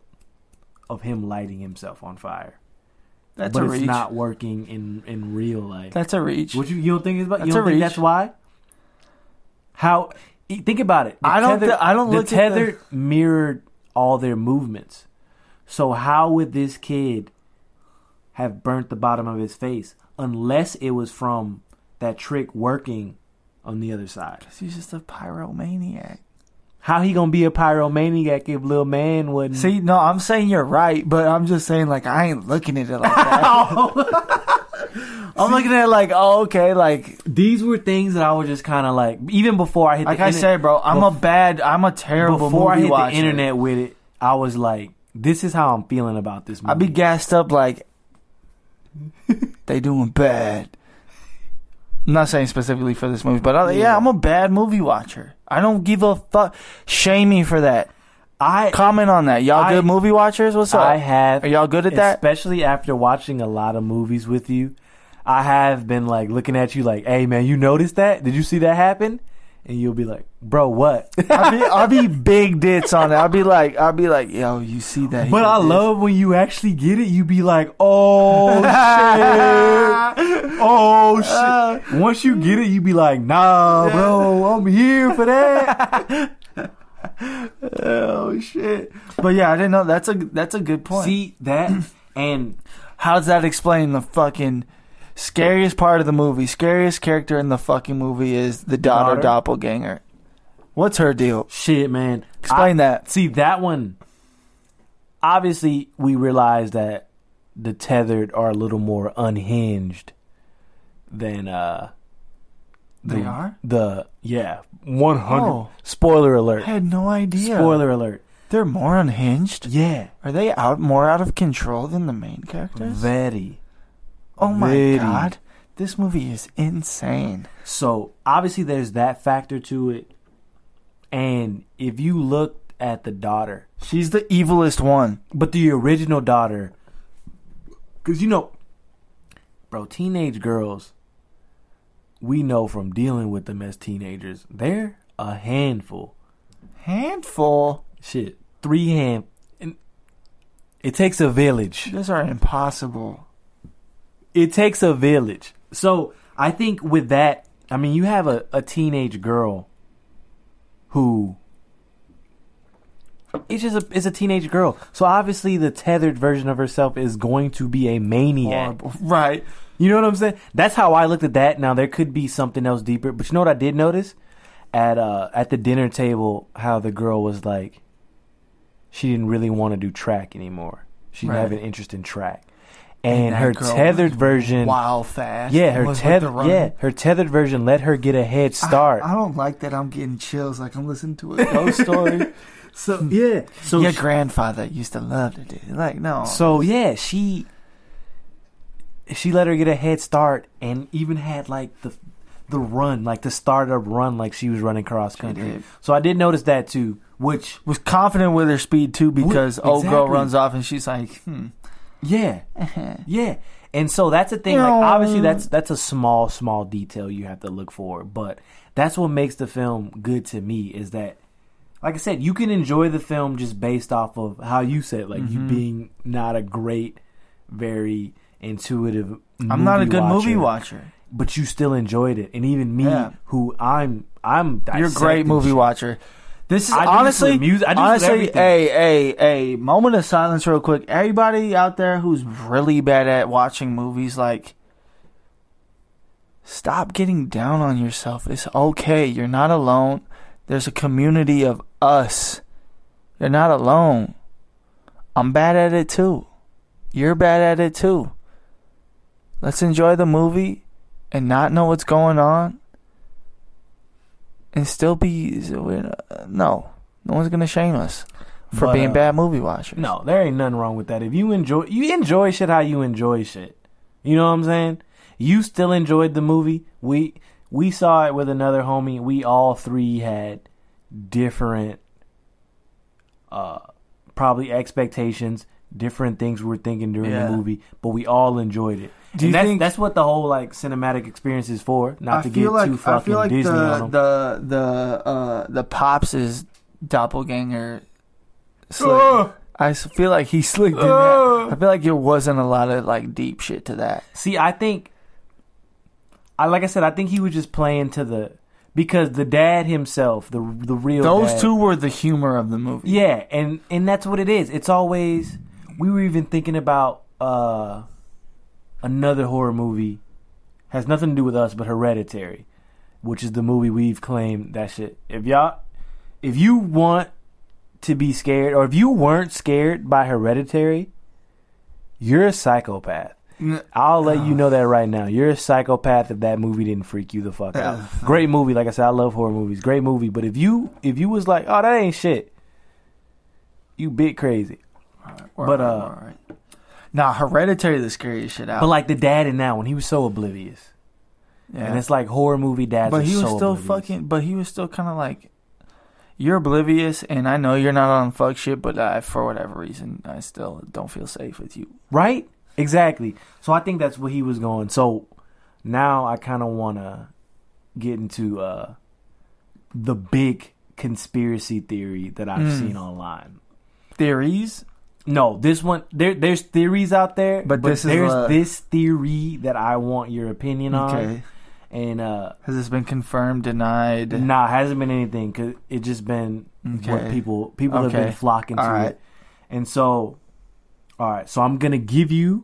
of him lighting himself on fire. That's but a it's reach. not working in in real life. That's a reach. What you you don't think it's about? That's you don't a think reach. that's why? How? Think about it. The I don't tether- thi- I don't The look at the- tether mirrored all their movements. So how would this kid have burnt the bottom of his face unless it was from that trick working on the other side? He's just a pyromaniac. How he gonna be a pyromaniac if little man wouldn't? See, no, I'm saying you're right, but I'm just saying like I ain't looking at it like that. I'm looking at it like, oh, okay, like these were things that I was just kind of like, even before I hit. like the I internet- said, bro, I'm a bad, I'm a terrible before I hit watcher. the internet with it, I was like, this is how I'm feeling about this movie. I be gassed up like they doing bad. I'm not saying specifically for this movie, but I, yeah. Yeah. I'm a bad movie watcher. I don't give a fuck. Shame me for that. I Comment on that. Y'all I- good movie watchers? What's up? I have Are y'all good at that? especially after watching a lot of movies with you. I have been like looking at you like, "Hey man, you noticed that? Did you see that happen?" And you'll be like, "Bro, what?" I'll be, I'll be big dits on it. I'll be like, I'll be like, yo, you see that? But I this. love when you actually get it. You be like, "Oh shit, oh uh. shit." Once you get it, you be like, "Nah, bro, I'm here for that." oh shit. But yeah, I didn't know. That's a that's a good point. See that, and How does that explain the fucking scariest part of the movie? Scariest character in the fucking movie is the daughter, Daughter? doppelganger. What's her deal? shit, man. Explain I- that. See that one. Obviously, we realize that the tethered are a little more unhinged than uh. They are? the yeah one hundred. Oh. Spoiler alert! I had no idea. Spoiler alert! They're more unhinged. Yeah, Are they out more out of control than the main characters? very. oh my very. god. This movie is insane. So obviously, there's that factor to it, and if you look at the daughter, She's the evilest one. but the original daughter, because you know, bro, teenage girls, we know from dealing with them as teenagers, they're a handful. Handful. Shit, three hand. And it takes a village. Those are impossible. It takes a village. So I think with that, I mean, you have a, a teenage girl who it's just a it's a teenage girl. So obviously, the tethered version of herself is going to be a maniac. Horrible. Right. You know what I'm saying? That's how I looked at that. Now there could be something else deeper, but you know what I did notice at uh at the dinner table how the girl was like she didn't really want to do track anymore. She didn't have an interest in track. And, that her tethered version Wild fast. Yeah, her tethered yeah, her tethered version let her get a head start. I, I don't like that. I'm getting chills. Like I'm listening to a ghost story. So yeah. So Your she- grandfather used to love to do. it. Like no. So yeah, she she let her get a head start and even had like the the run, like the startup run, like she was running cross country. So I did notice that too, which was confident with her speed too because Well, old girl runs off and she's like, hmm. yeah, yeah. And so that's the thing. Like obviously that's that's a small small detail you have to look for, but that's what makes the film good to me is that. Like I said, you can enjoy the film just based off of how you said, like you mm-hmm. being not a great, very intuitive. I'm not a good movie watcher. watcher. but you still enjoyed it. And even me, Yeah. who I'm, I'm You're a great movie shit. watcher. This is I do this with honestly, music- honestly, a a a moment of silence, real quick. Everybody out there who's really bad at watching movies, like, stop getting down on yourself. It's okay. You're not alone. There's a community of us. You're not alone. I'm bad at it too. You're bad at it too. Let's enjoy the movie and not know what's going on and still be no no one's gonna shame us for But, being uh, bad movie watchers No, there ain't nothing wrong with that. If you enjoy, you enjoy shit how you enjoy shit. You know what I'm saying? You still enjoyed the movie. We we saw it with another homie. We all three had different, uh, probably expectations, different things we were thinking during Yeah. the movie, but we all enjoyed it. Do you that's, think- that's what the whole like cinematic experience is for? Not I to get like too fucking I feel like Disney on the 'em. the the uh the pops is doppelganger slick. I feel like he slicked in that. I feel like there wasn't a lot of like deep shit to that. See, I think, I like I said, I think he was just playing to the because the dad himself, the the real Those dad- two were the humor of the movie. yeah, and and that's what it is. It's always we were even thinking about uh another horror movie has nothing to do with us, but Hereditary, which is the movie we've claimed that shit. If y'all if you want to be scared, or if you weren't scared by Hereditary, you're a psychopath. I'll let you know that right now. You're a psychopath if that movie didn't freak you the fuck out. Uh, Great movie, like I said, I love horror movies. Great movie, but if you if you was like, oh, that ain't shit, you bit crazy. But, uh, alright. Nah, Hereditary the scariest shit out. But like the dad in that one, he was so oblivious, yeah. and it's like horror movie dads. but he was so still oblivious. fucking. But he was still kind of like, you're oblivious, and I know you're not on fuck shit, but I, for whatever reason, I still don't feel safe with you. right? Exactly. So I think that's where he was going. So now I kind of want to get into uh the big conspiracy theory that I've Mm. seen online. Theories. No, this one there. There's theories out there, But this is there's what- this theory that I want your opinion on. Okay. And uh, Has this been confirmed? Denied? nah, hasn't been anything because it just been what Okay. people people have been flocking to All right. it. And so, all right, so I'm gonna give you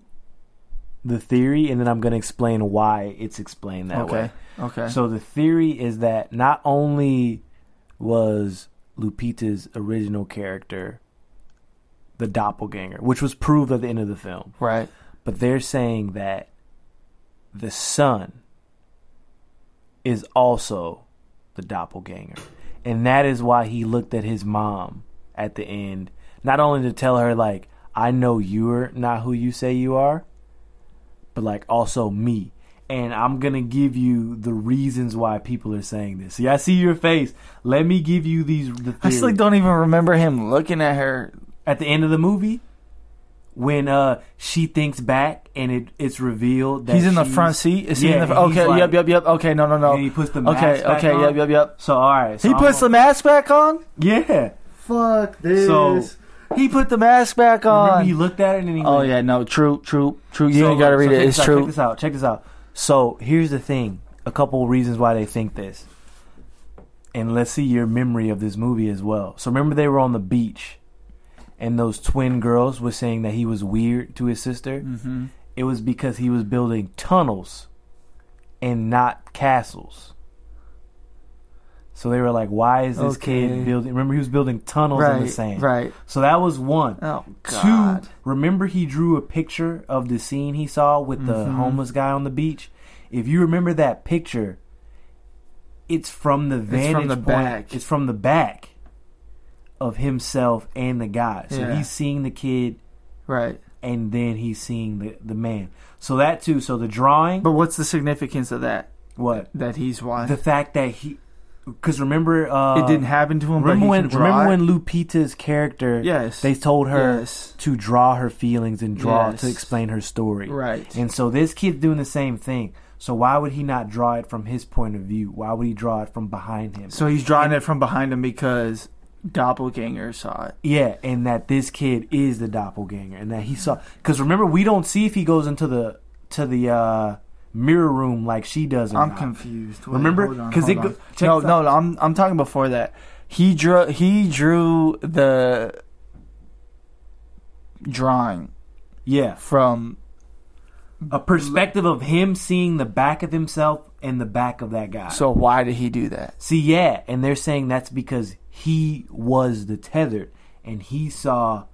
the theory, and then I'm gonna explain why it's explained that okay. way. Okay. Okay. So the theory is that not only was Lupita's original character the doppelganger, which was proved at the end of the film, right. but they're saying that the son is also the doppelganger. And that is why he looked at his mom at the end, not only to tell her, like, I know you're not who you say you are, but like also me. And I'm gonna give you the reasons why people are saying this. See, I see your face. Let me give you these. The I still theory. don't even remember him looking at her. at the end of the movie when uh she thinks back and it it's revealed that He's in the front seat. Is he in the fr- okay? like- yep. Yep. Yep. Okay. No. No. No. and he puts the mask Okay. back Okay. on. Yep. Yep. Yep. So all right, so He I'm puts the gonna- mask back on. yeah. Fuck this. So- he put the mask back Remember on. he looked at it and he oh went, yeah. No. True. True. True. You So, ain't gotta read check it. It's out, true. Check this out. Check this out. So here's the thing: a couple reasons why they think this, and let's see your memory of this movie as well. So remember they were on the beach, and those twin girls were saying that he was weird to his sister. Mm-hmm. it was because he was building tunnels and not castles. So they were like, "Why is this Okay. kid building?" Remember, he was building tunnels in the Right. sand. Right. So that was one. Oh God. Two. Remember, he drew a picture of the scene he saw with the Mhm. homeless guy on the beach. If you remember that picture, it's from the vantage from the point. back. It's from the back of himself and the guy. So Yeah. he's seeing the kid Right. and then he's seeing the the man. So that too. So the drawing. But what's the significance of that? what That he's why the fact that he? Because remember, uh, it didn't happen to him. but Remember he when? Remember when Lupita's character? Yes. They told her Yes. to draw her feelings and draw Yes. to explain her story. Right. And so this kid's doing the same thing. So why would he not draw it from his point of view? Why would he draw it from behind him? So he's drawing it from behind him because doppelganger saw it. Yeah, and that this kid is the doppelganger, and that he saw. Because remember, we don't see if he goes into the to the uh, mirror room like she does. I'm not. confused. Wait, Remember? hold on, 'Cause hold it go- no, no, no, I'm I'm talking before that. He drew he drew the drawing Yeah, from a perspective of him seeing the back of himself and the back of that guy. so why did he do that? See, yeah, and they're saying that's because he was the tethered, and he saw.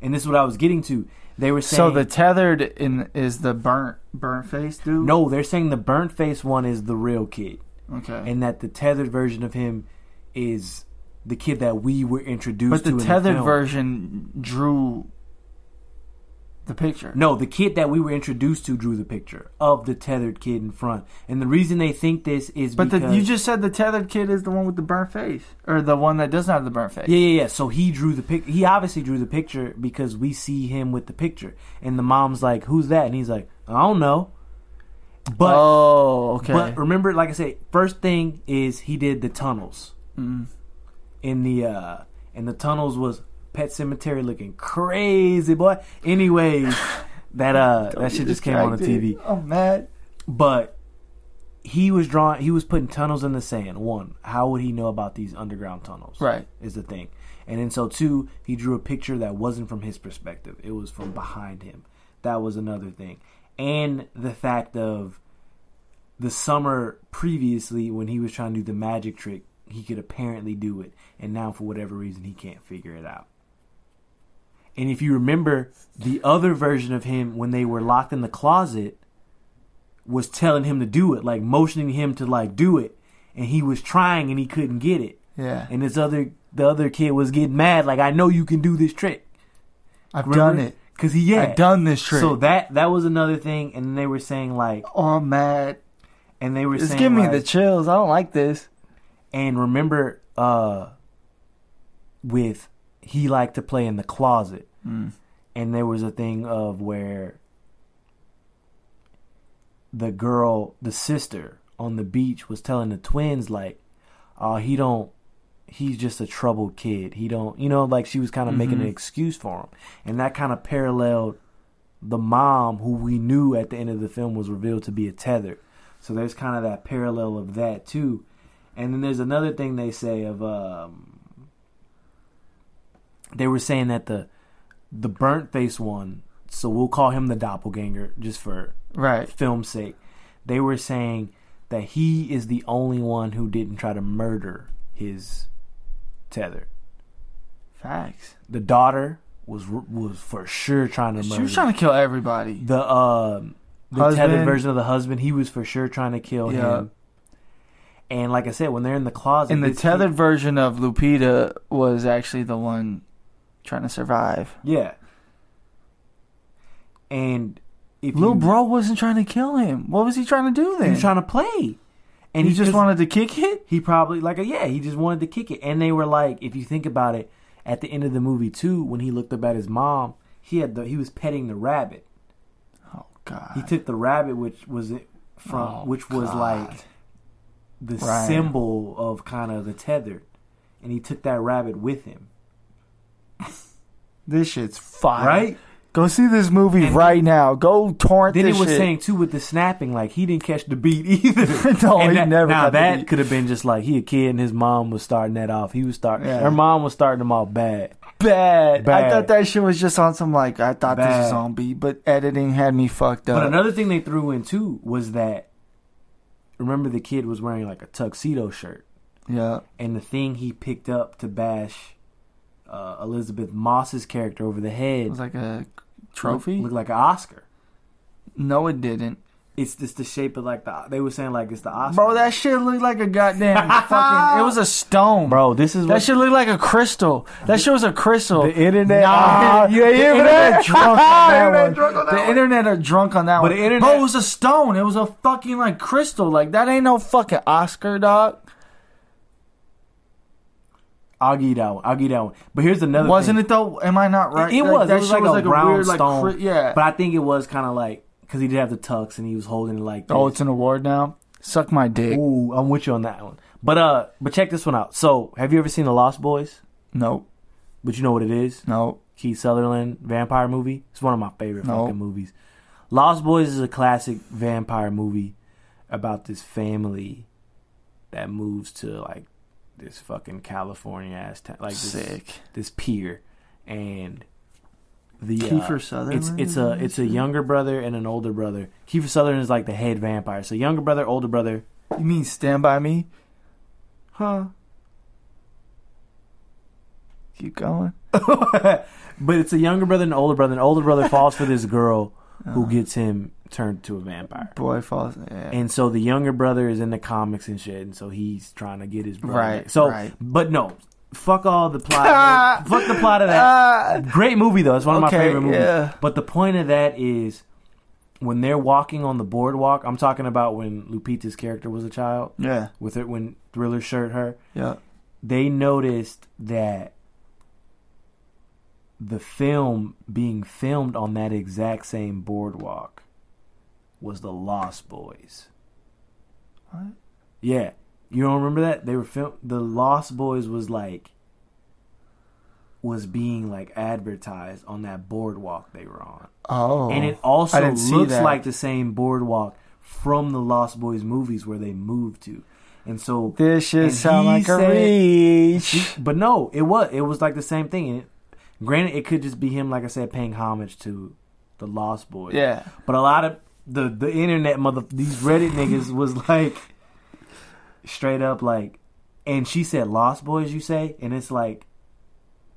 And this is what I was getting to. They were saying So the tethered in is the burnt burnt face dude? no, they're saying the burnt face one is the real kid, Okay. and that the tethered version of him is the kid that we were introduced to. but the tethered film. version drew the picture. No, the kid that we were introduced to drew the picture of the tethered kid in front, and the reason they think this is But the, because you just said the tethered kid is the one with the burnt face, or the one that doesn't have the burnt face. Yeah, yeah, yeah. So he drew the pic. He obviously drew the picture because we see him with the picture, and the mom's like, "Who's that?" And he's like, "I don't know." But oh, okay. but remember, like I said, first thing is he did the tunnels Mm. in the uh and the tunnels was Pet Sematary looking crazy, boy. Anyways, that uh Don't that shit just came on the. TV. I'm mad. But he was drawing. He was putting tunnels in the sand. One, how would he know about these underground tunnels? Right. is the thing. And then so two, he drew a picture that wasn't from his perspective. It was from behind him. That was another thing. And the fact of the summer previously when he was trying to do the magic trick, he could apparently do it, and now for whatever reason he can't figure it out. And if you remember, the other version of him when they were locked in the closet was telling him to do it, like motioning him to like do it, and he was trying and he couldn't get it. Yeah. And this other the other kid was getting mad, like I know you can do this trick. I've Remember? done it. Cause he yeah. I've done this trick. So that that was another thing, and they were saying like, oh, I'm mad. and they were It's saying giving me like- the chills. I don't like this. And remember, uh, with he liked to play in the closet, Mm. and there was a thing of where the girl, the sister on the beach, was telling the twins like, "Oh, he don't." He's just a troubled kid. He don't, you know, like she was kind of making Mhm. an excuse for him, and that kind of paralleled the mom, who we knew at the end of the film was revealed to be a tether. So there's kind of that parallel of that too. And then there's another thing they say of um they were saying that the the burnt face one, so we'll call him the doppelganger just for Right. film's sake. They were saying that he is the only one who didn't try to murder his tether. Facts. The daughter was was for sure trying to murder. She was trying to kill everybody. the um the Husband. tethered version of the husband. He was for sure trying to kill Yeah. him. And like I said, when they're in the closet, And the kid- tethered version of Lupita was actually the one trying to survive. yeah. And if Little you, bro wasn't trying to kill him. What was he trying to do then? he was trying to play, and he, just wanted. wanted to kick it. He probably like a, yeah, he just wanted to kick it. And they were like, if you think about it, at the end of the movie too, when he looked up at his mom, he had the he was petting the rabbit. Oh God. He took the rabbit, which was it from Oh, which was God. like the Right. symbol of kind of the tethered, and he took that rabbit with him. This shit's fire. Right? Go see this movie And- right now. Go torrent Then this it was shit. saying too with the snapping, like he didn't catch the beat either. No, And he that- never Now that could have been just like he a kid and his mom was starting that off. He was starting. Yeah. Her mom was starting him off bad. bad. I thought that shit was just on some like I thought this Bad. was on beat, but editing had me fucked up. But another thing they threw in too was that remember the kid was wearing like a tuxedo shirt, yeah. and the thing he picked up to bash uh, Elisabeth Moss's character over the head It was like a trophy. looked, looked like an Oscar. no, it didn't. It's just the shape of like the. They were saying like it's the Oscar. Bro, that shit looked like a goddamn fucking. It was a stone. bro, this is That what shit looked like a crystal. That shit was a crystal. the internet. Nah, you the hear internet that? drunk on that Internet one. drunk on that the one. internet are drunk on that But one. the internet- Bro, it was a stone. It was a fucking like crystal. Like that ain't no fucking Oscar, dog. I'll give you that one. I'll give you that one. But here's another. Wasn't thing. it though? Am I not right? It, it Like, was. That it was like a round weird, like, stone. yeah. But I think it was kind of like because he did have the tux and he was holding it like. This. oh, it's an award now. Suck my dick. Ooh, I'm with you on that one. But uh, but check this one out. So, have you ever seen The Lost Boys? Nope. But you know what it is? Nope. Kiefer Sutherland vampire movie. It's one of my favorite No. fucking movies. Lost Boys is a classic vampire movie about this family that moves to like this fucking California ass town, like this, Sick. this pier, and the Kiefer uh, Sutherland It's it's a it's a younger brother and an older brother. Kiefer Sutherland is like the head vampire. So younger brother, older brother. You mean Stand by Me? Huh. Keep going. but it's a younger brother and an older brother. And older brother falls for this girl who Uh, gets him turned to a vampire. boy falls. Yeah. And so the younger brother is in the comics and shit, and so he's trying to get his brother. Right. So, right. but no, fuck all the plot. fuck the plot of that. Ah, Great movie though. It's one of Okay, my favorite movies. yeah. But the point of that is when they're walking on the boardwalk. I'm talking about when Lupita's character was a child yeah. with her when Thriller shirt her. Yeah. They noticed that the film being filmed on that exact same boardwalk was the Lost Boys. What? Yeah, you don't remember that they were film. The Lost Boys was like was being like advertised on that boardwalk they were on, Oh. and it also I didn't see looks like the same boardwalk from the Lost Boys movies where they moved to, and so This and sound like a said- reach. but no, it was it was like the same thing. And it, granted, it could just be him, like I said, paying homage to the Lost Boys. Yeah. But a lot of the the internet mother these Reddit niggas was like straight up like and she said Lost Boys. You say, and it's like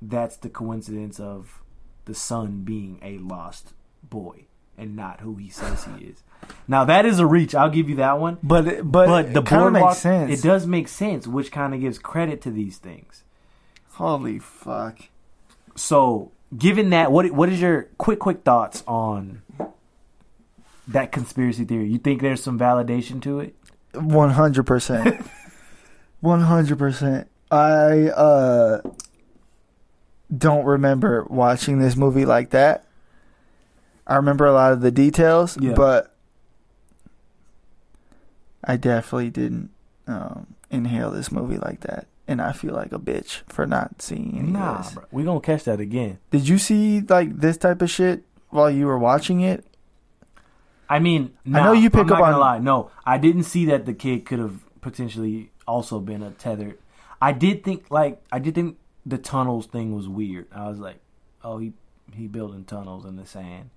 that's the coincidence of the son being a lost boy and not who he says he is. Now that is a reach. I'll give you that one. But it- but, But the boardwalk, makes sense. it does make sense, which kind of gives credit to these things. Holy fuck! So, given that, what what is your quick quick thoughts on that conspiracy theory? You think there's some validation to it? One hundred percent. One hundred percent. I uh don't remember watching this movie like that. I remember a lot of the details, Yeah. but I definitely didn't um, inhale this movie like that, and I feel like a bitch for not seeing any Nah, of this. bro. we gonna catch that again. Did you see like this type of shit while you were watching it? I mean, I know you pick I'm up on- lie. No, I didn't see that the kid could have potentially also been a tethered. I did think like I did think the tunnels thing was weird. I was like, oh, he he building tunnels in the sand.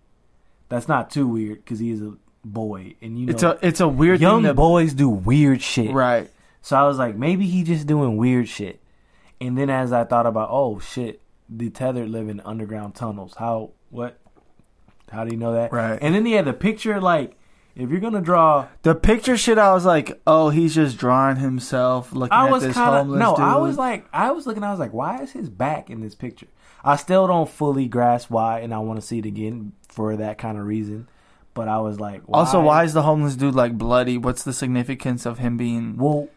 That's not too weird because he is a boy, and you know, It's a it's a weird young thing to, boys do weird shit. right. So I was like, maybe he just doing weird shit. And then as I thought about, oh shit, the tethered live in underground tunnels. How what? How do you know that? Right. And then he had the picture like, if you're gonna draw, The picture shit, I was like, oh, he's just drawing himself, looking I at this kind of homeless no, dude. I was like, I was looking, I was like, why is his back in this picture? I still don't fully grasp why, and I want to see it again for that kind of reason. But I was like, why? also, why is the homeless dude like bloody? What's the significance of him being Well,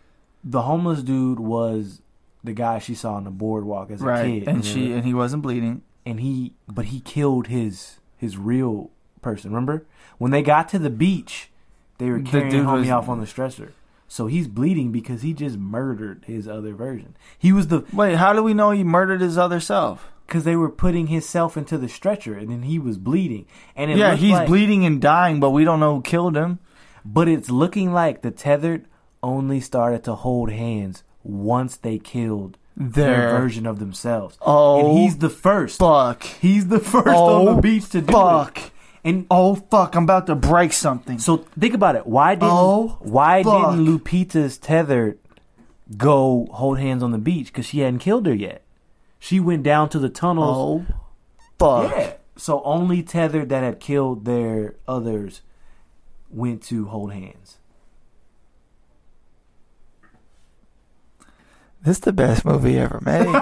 the homeless dude was the guy she saw on the boardwalk as a right? kid, And she and he wasn't bleeding. and he but he killed his his real person. Remember when they got to the beach, they were carrying homie was- off on the stretcher. So he's bleeding because he just murdered his other version. He was the Wait, how do we know he murdered his other self? because they were putting himself into the stretcher, and then he was bleeding. And it yeah, he's like- bleeding and dying, but we don't know who killed him. But it's looking like the tethered only started to hold hands once they killed their Their version of themselves. Oh, and he's the first. fuck. He's the first Oh, on the oh, beach to do fuck. it. And Oh fuck! I'm about to break something. So think about it. Why didn't Oh, why fuck. didn't Lupita's tethered go hold hands on the beach? Because she hadn't killed her yet. She went down to the tunnels. oh, fuck. yeah. So only tethered that had killed their others went to hold hands. This is the best movie ever made.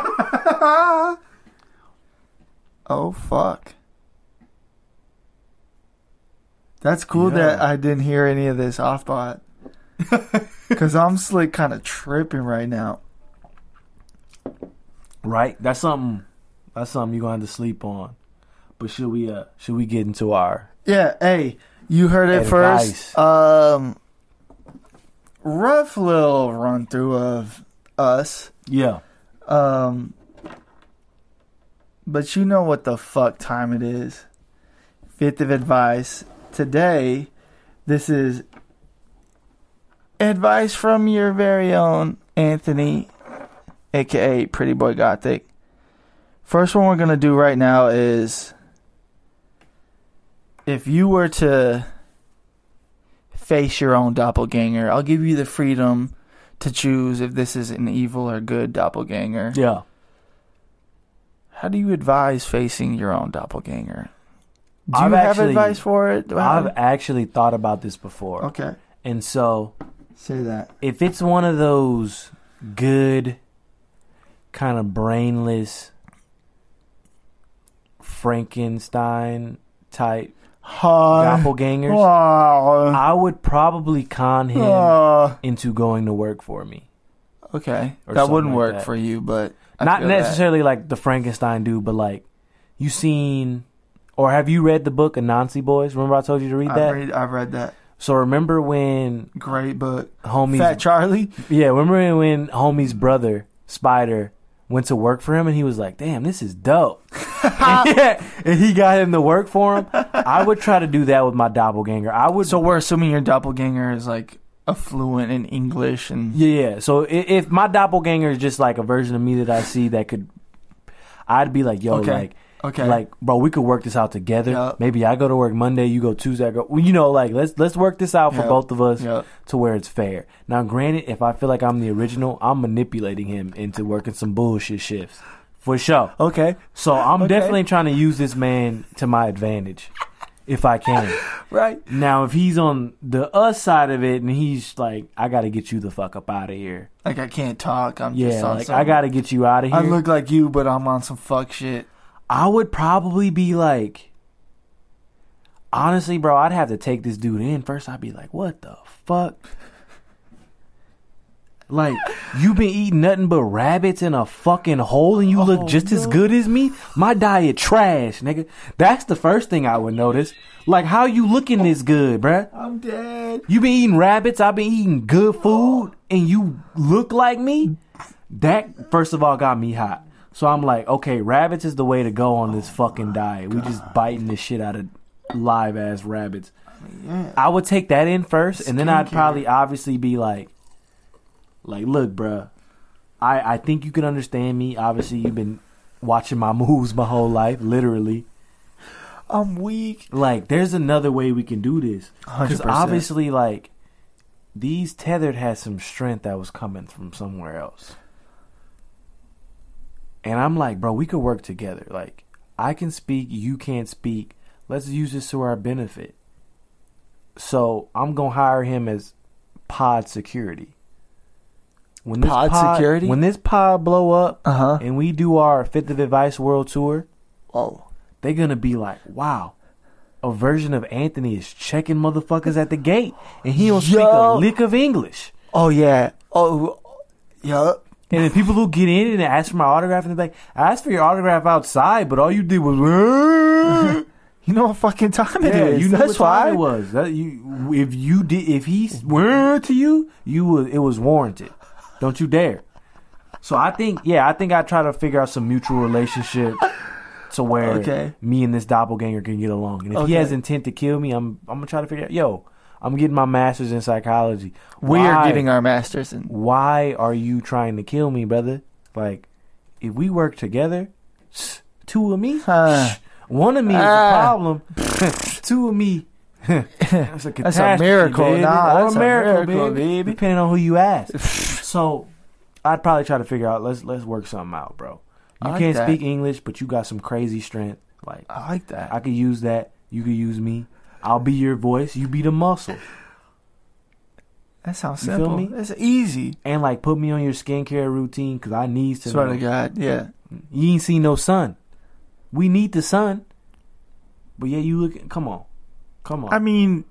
oh fuck. That's cool that I didn't hear any of this off bot. Cause I'm slick kind of tripping right now. Right? That's something. That's something you're gonna have to sleep on. But should we? Uh, should we get into our? Yeah, hey, you heard it Advice. first. Um rough little run through of us. Yeah. Um but you know what the fuck time it is. Fifth of advice. Today, this is advice from your very own Anthony, aka Pretty Boy Gothic. First one we're gonna do right now is if you were to face your own doppelganger, I'll give you the freedom to choose if this is an evil or good doppelganger. Yeah. How do you advise facing your own doppelganger? Do you I've have actually- advice for it? I've actually thought about this before, okay, and so say that. if it's one of those good kind of brainless Frankenstein type Hi. doppelgangers, Oh, I would probably con him oh. into going to work for me. okay, Or that something wouldn't like work that. for you, but I Not feel that. necessarily like the Frankenstein dude, but like you seen or have you read the book Anansi Boys? Remember I told you to read I've that? read, I've read that. So remember when Great book. homies Fat Charlie. Yeah, remember when homie's brother, Spider, went to work for him and he was like, damn, this is dope. and, and he got him to work for him. I would try to do that with my doppelganger. I would. So we're assuming your doppelganger is like affluent in English and yeah, yeah. So if, if my doppelganger is just like a version of me that I see that could, I'd be like, yo, Okay. like, Okay. Like, bro, we could work this out together. Yup. Maybe I go to work Monday, you go Tuesday. I go, well, you know, like let's let's work this out for Yup. both of us Yup. to where it's fair. Now, granted, if I feel like I'm the original, I'm manipulating him into working some bullshit shifts for sure. Okay. So I'm Okay. definitely trying to use this man to my advantage, if I can. Right. Now, if he's on the us side of it and he's like, I got to get you the fuck up out of here. Like I can't talk. I'm just Yeah, on like I got to get you out of here. I look like you, but I'm on some fuck shit. I would probably be like, honestly, bro, I'd have to take this dude in first. I'd be like, what the fuck? Like, you've been eating nothing but rabbits in a fucking hole and you oh, look Oh, just as good as me? My diet trash, nigga. That's the first thing I would notice. Like, how you looking this good, bruh? I'm dead. You been eating rabbits, I've been eating good food, and you look like me? That, first of all, got me hot. So I'm like, okay, rabbits is the way to go on this fucking diet. We just biting the shit out of live ass rabbits. Yeah. I would take that in first, and then I'd probably obviously be like, like, look, bruh, I I think you can understand me. Obviously, you've been watching my moves my whole life, literally. I'm weak. Like, there's another way we can do this. Because obviously, like, these tethered had some strength that was coming from somewhere else. And I'm like, bro, we could work together. Like, I can speak, you can't speak. Let's use this to our benefit. So I'm gonna hire him as pod security. When Pod security? When this pod blow up Uh huh. and we do our Fifth of Advice World Tour, oh, they're gonna be like, wow, a version of Anthony is checking motherfuckers at the gate, and he don't speak a lick of English. Oh yeah. Oh. Yup. And the people who get in and ask for my autograph, and they're like, I asked for your autograph outside, but all you did was. You know what fucking time it yeah, is. you know That's why. it was. That you, if you did, if he swore to you, you was it was warranted. Don't you dare. So I think, yeah, I think I try to figure out some mutual relationship to where Okay. me and this doppelganger can get along. And if he has intent to kill me, I'm I'm gonna try to figure out. Yo, I'm getting my master's in psychology. We are getting our masters in. Why are you trying to kill me, brother? Like, if we work together, two of me, Huh. one of me is a Ah. problem. two of me. That's a, That's a miracle. baby. Nah, or that's a miracle, miracle, baby. baby. Depending on who you ask. so, I'd probably try to figure out. Let's let's work something out, bro. You like can't that. speak English, but you got some crazy strength. Like I like that. I could use that. You could use me. I'll be your voice. You be the muscle. That sounds You feel simple. me? That's easy. And like put me on your skincare routine because I need to. Swear know. to God. Yeah. You ain't seen no sun. We need the sun. But yeah, you look. Come on, come on. I mean,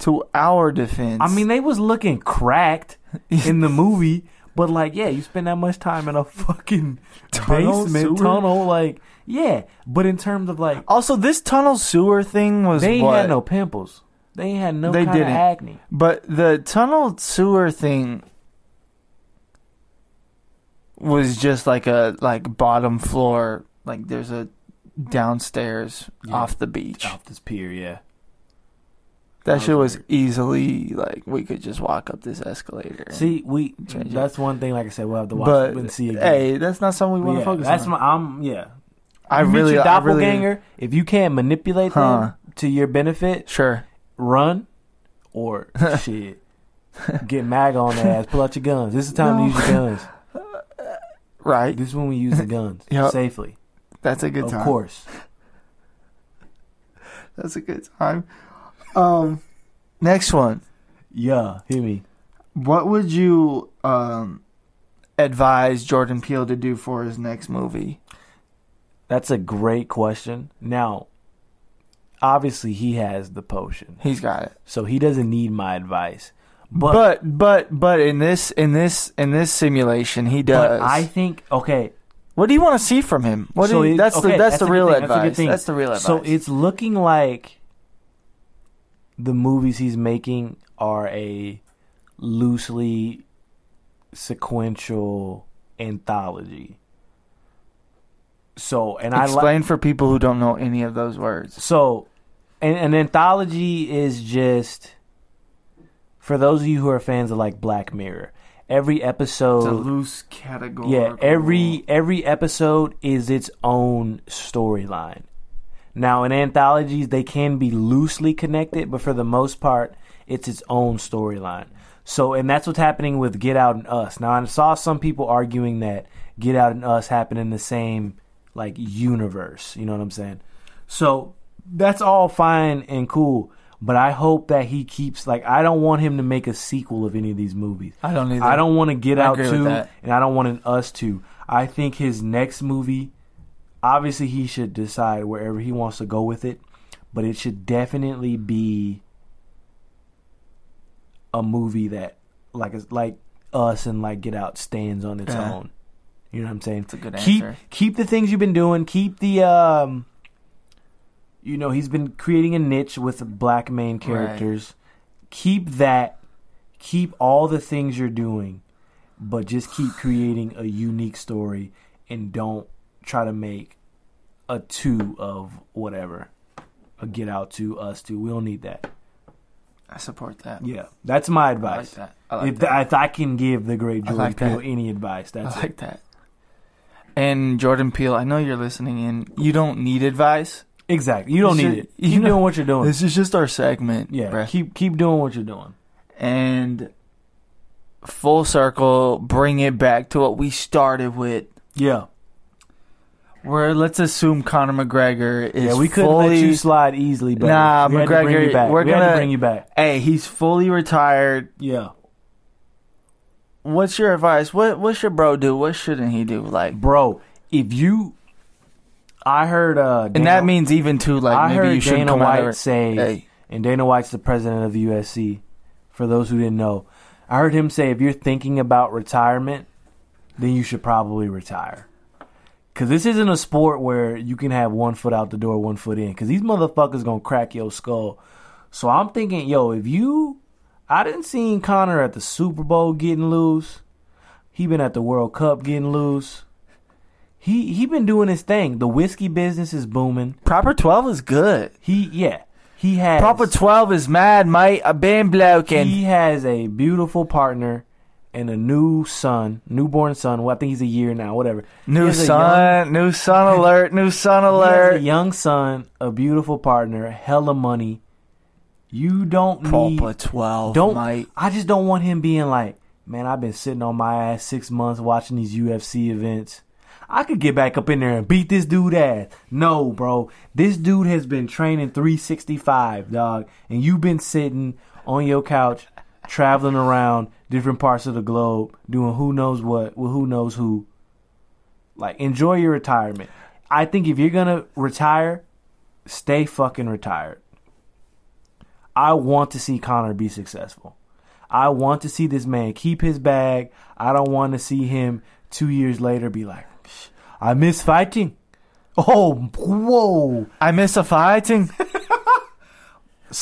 to our defense. I mean, they was looking cracked in the movie, but like, yeah, you spend that much time in a fucking Tunnel, basement sewer? tunnel, like, yeah. But in terms of like, also this tunnel sewer thing was they ain't what? had no pimples. They ain't had no They kind didn't. of acne. But the tunnel sewer thing was just like a like bottom floor. Like there's a downstairs Yeah. off the beach. Off this pier, yeah. That That shit was was weird. easily like we could just walk up this escalator. and- See, we Change it. that's one thing. Like I said, we'll have to watch but and see again. hey, that's not something we But want to yeah, focus that's on. my. I'm yeah. I you meet really, your I really, doppelganger. if you can't manipulate Huh. them to your benefit, sure. run or shit. Get mag on their ass. Pull out your guns. This is the time No. to use your guns. Right, This is when we use the guns Yep. safely. that's a good of time. Of course. That's a good time. Um, next one. Yeah, hit me. What would you um advise Jordan Peele to do for his next movie? That's a great question. Now, obviously, he has the potion, He's got it. so he doesn't need my advice. But But but but in this in this in this simulation, he does. but I think okay. what do you want to see from him? What so do you, that's okay, the that's, a the real thing, that's advice. thing. That's the real advice. So it's looking like the movies he's making are a loosely sequential anthology. So and I explain for people who don't know any of those words. so an, an anthology is just for those of you who are fans of like Black Mirror. every episode, It's a loose category. yeah, every every episode is its own storyline. Now, in anthologies, they can be loosely connected, but for the most part, it's its own storyline. So, and that's what's happening with Get Out and Us. Now, I saw some people arguing that Get Out and Us happen in the same like universe. You know what I'm saying? So that's all fine and cool. But I hope that he keeps like I don't want him to make a sequel of any of these movies. I don't either. I don't want to get I out two, and I don't want an us two. I think his next movie, obviously, he should decide wherever he wants to go with it, but it should definitely be a movie that, like, like us and like Get Out stands on its Yeah. own. You know what I'm saying? That's a good keep answer. keep the things you've been doing. Keep the um. You know he's been creating a niche with black main characters. Keep that. Keep all the things you're doing, but just keep creating a unique story and don't try to make a two of whatever. A Get Out two, Us two. We don't need that. I support that. Yeah, that's my I like advice. that. I like if, that. if I can give the great Jordan like Peele any advice, that's I it. like that. And Jordan Peele, I know you're listening in. You don't need advice. Exactly. You don't You need should- it. you know- doing what you're doing. This is just our segment. yeah. Keep keep doing what you're doing. and full circle, bring it back to what we started with. Yeah. Where let's assume Conor McGregor is Yeah. We fully, let you slide easily, but Nah, we had to bring McGregor, you back. we're we gonna- to bring you back. Hey, he's fully retired. Yeah. What's your advice? What what should bro do? What shouldn't he do? Like, Bro, if you I heard uh and that means even too like I maybe heard you shouldn't Dana come White out. of- say Hey, and Dana White's the president of the UFC. For those who didn't know, I heard him say if you're thinking about retirement, then you should probably retire. Cause this isn't a sport where you can have one foot out the door, one foot in. Cause these motherfuckers gonna crack your skull. So I'm thinking, yo, if you, I didn't see Conor at the Super Bowl getting loose. He been at the World Cup getting loose. He he been doing his thing. The whiskey business is booming. proper twelve is good. He yeah, he has Proper twelve is mad, mate. I've been bloking. he has a beautiful partner and a new son, newborn son. Well, I think he's a year now, whatever. New son, sun, new sun alert, new son young- he has alert. a young son, a beautiful partner, hella money. You don't need. Proper twelve, Don't. mate. I just don't want him being like, man, I've been sitting on my ass six months watching these UFC events. I could get back up in there and beat this dude ass. No, bro. This dude has been training 365, dog. And you've been sitting on your couch, traveling around different parts of the globe, doing who knows what with who knows who. Like, enjoy your retirement. I think if you're going to retire, stay fucking retired. I want to see Conor be successful. I want to see this man keep his bag. I don't want to see him two years later be like, I miss fighting. Oh, whoa. I miss a fighting.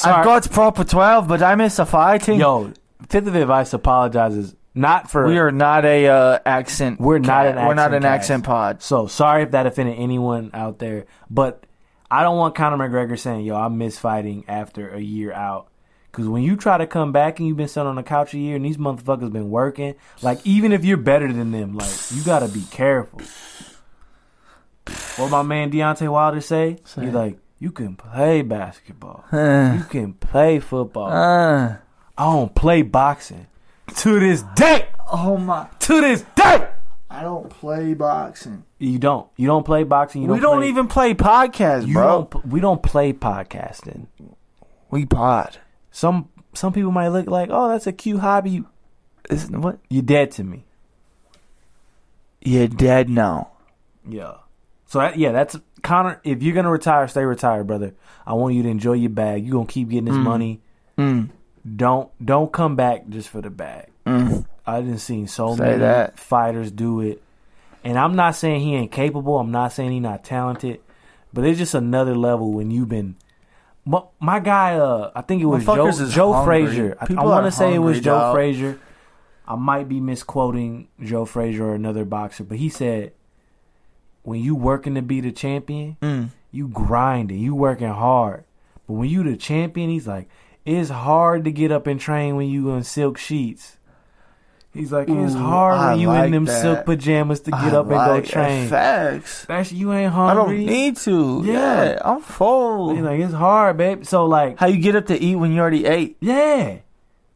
I've got proper twelve, but I miss a fighting. Yo, Fifth of Advice apologizes not for. we are not a uh, accent. We're not an We're not an cast. accent pod. So sorry if that offended anyone out there, but I don't want Conor McGregor saying, "Yo, I miss fighting after a year out." Because when you try to come back and you've been sitting on the couch a year and these motherfuckers been working, like even if you're better than them, like you gotta be careful. What my man Deontay Wilder say? Say. He's like, you can play basketball, Uh, you can play football. uh, I don't play boxing. To this day, oh my! to this day, I don't play boxing. you don't. You don't play boxing. You don't we don't play- even play podcasts, You bro. don't. We don't play podcasting. we pod. Some some people might look like, oh, that's a cute hobby. Isn't what? You're dead to me. You're dead now. Yeah. So that, yeah, that's Conor. If you're gonna retire, stay retired, brother. I want you to enjoy your bag. You are gonna keep getting this Mm. money. Mm, Don't don't come back just for the bag. mm. I didn't seen so Say many that. fighters do it, and I'm not saying he ain't capable. I'm not saying he not talented, but it's just another level when you've been. My, my guy, uh, I think it was Joe, Joe. Frazier. I, I want to say it was Joe dog. Frazier. I might be misquoting Joe Frazier or another boxer, but he said, "When you working to be the champion, Mm. you grinding, you working hard. But when you the champion, he's like, it's hard to get up and train when you on silk sheets. He's like, it's Ooh, hard I when you like in them that. silk pajamas to get I up and like go train. Facts. That's you ain't hungry. I don't need to. Yeah. Yeah, I'm full. He's like, it's hard, babe. So like, How you get up to eat when you already ate? yeah,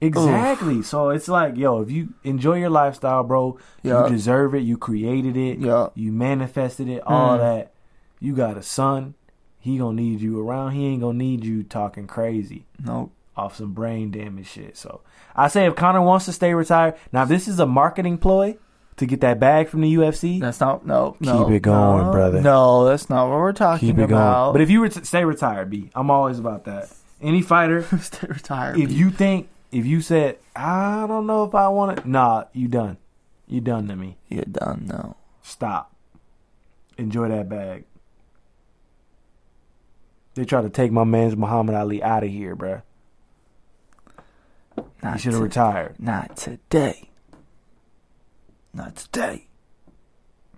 exactly. So it's like, yo, if you enjoy your lifestyle, bro, Yeah. you deserve it. You created it. Yeah. You manifested it. All Mm. that. You got a son. He gonna need you around. He ain't gonna need you talking crazy. Nope. Off some brain damage shit. So I say if Conor wants to stay retired, now if this is a marketing ploy to get that bag from the UFC, That's not no. no Keep it going, no, brother. No, that's not what we're talking keep it about. going. But if you were to stay retired, B, I'm always about that. Any fighter, stay retired, if you think, if you said, I don't know if I want it, nah, you done. You done to me. you're done now. Stop. Enjoy that bag. They try to take my man's Muhammad Ali out of here, bruh. He Not should have to- retired. Not today. Not today.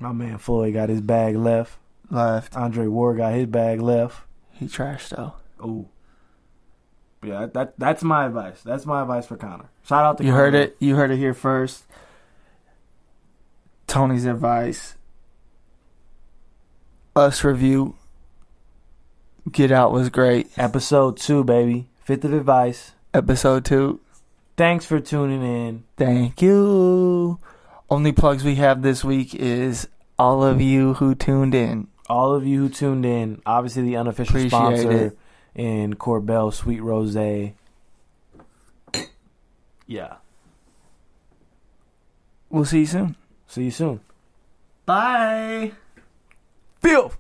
My man Floyd got his bag left. Left. Andre Ward got his bag left. He trashed though. Ooh. Yeah, that that's my advice. That's my advice for Conor. Shout out to You Conor. heard it. You heard it here first. Tony's advice. Us review. Get Out was great. Episode two, baby. Fifth of advice. Episode two. Thanks for tuning in. Thank you. Only plugs we have this week is all of you who tuned in. All of you who tuned in, obviously the unofficial Appreciate sponsor it. in Korbel Sweet Rose. Yeah. We'll see you soon. See you soon. Bye. Filth.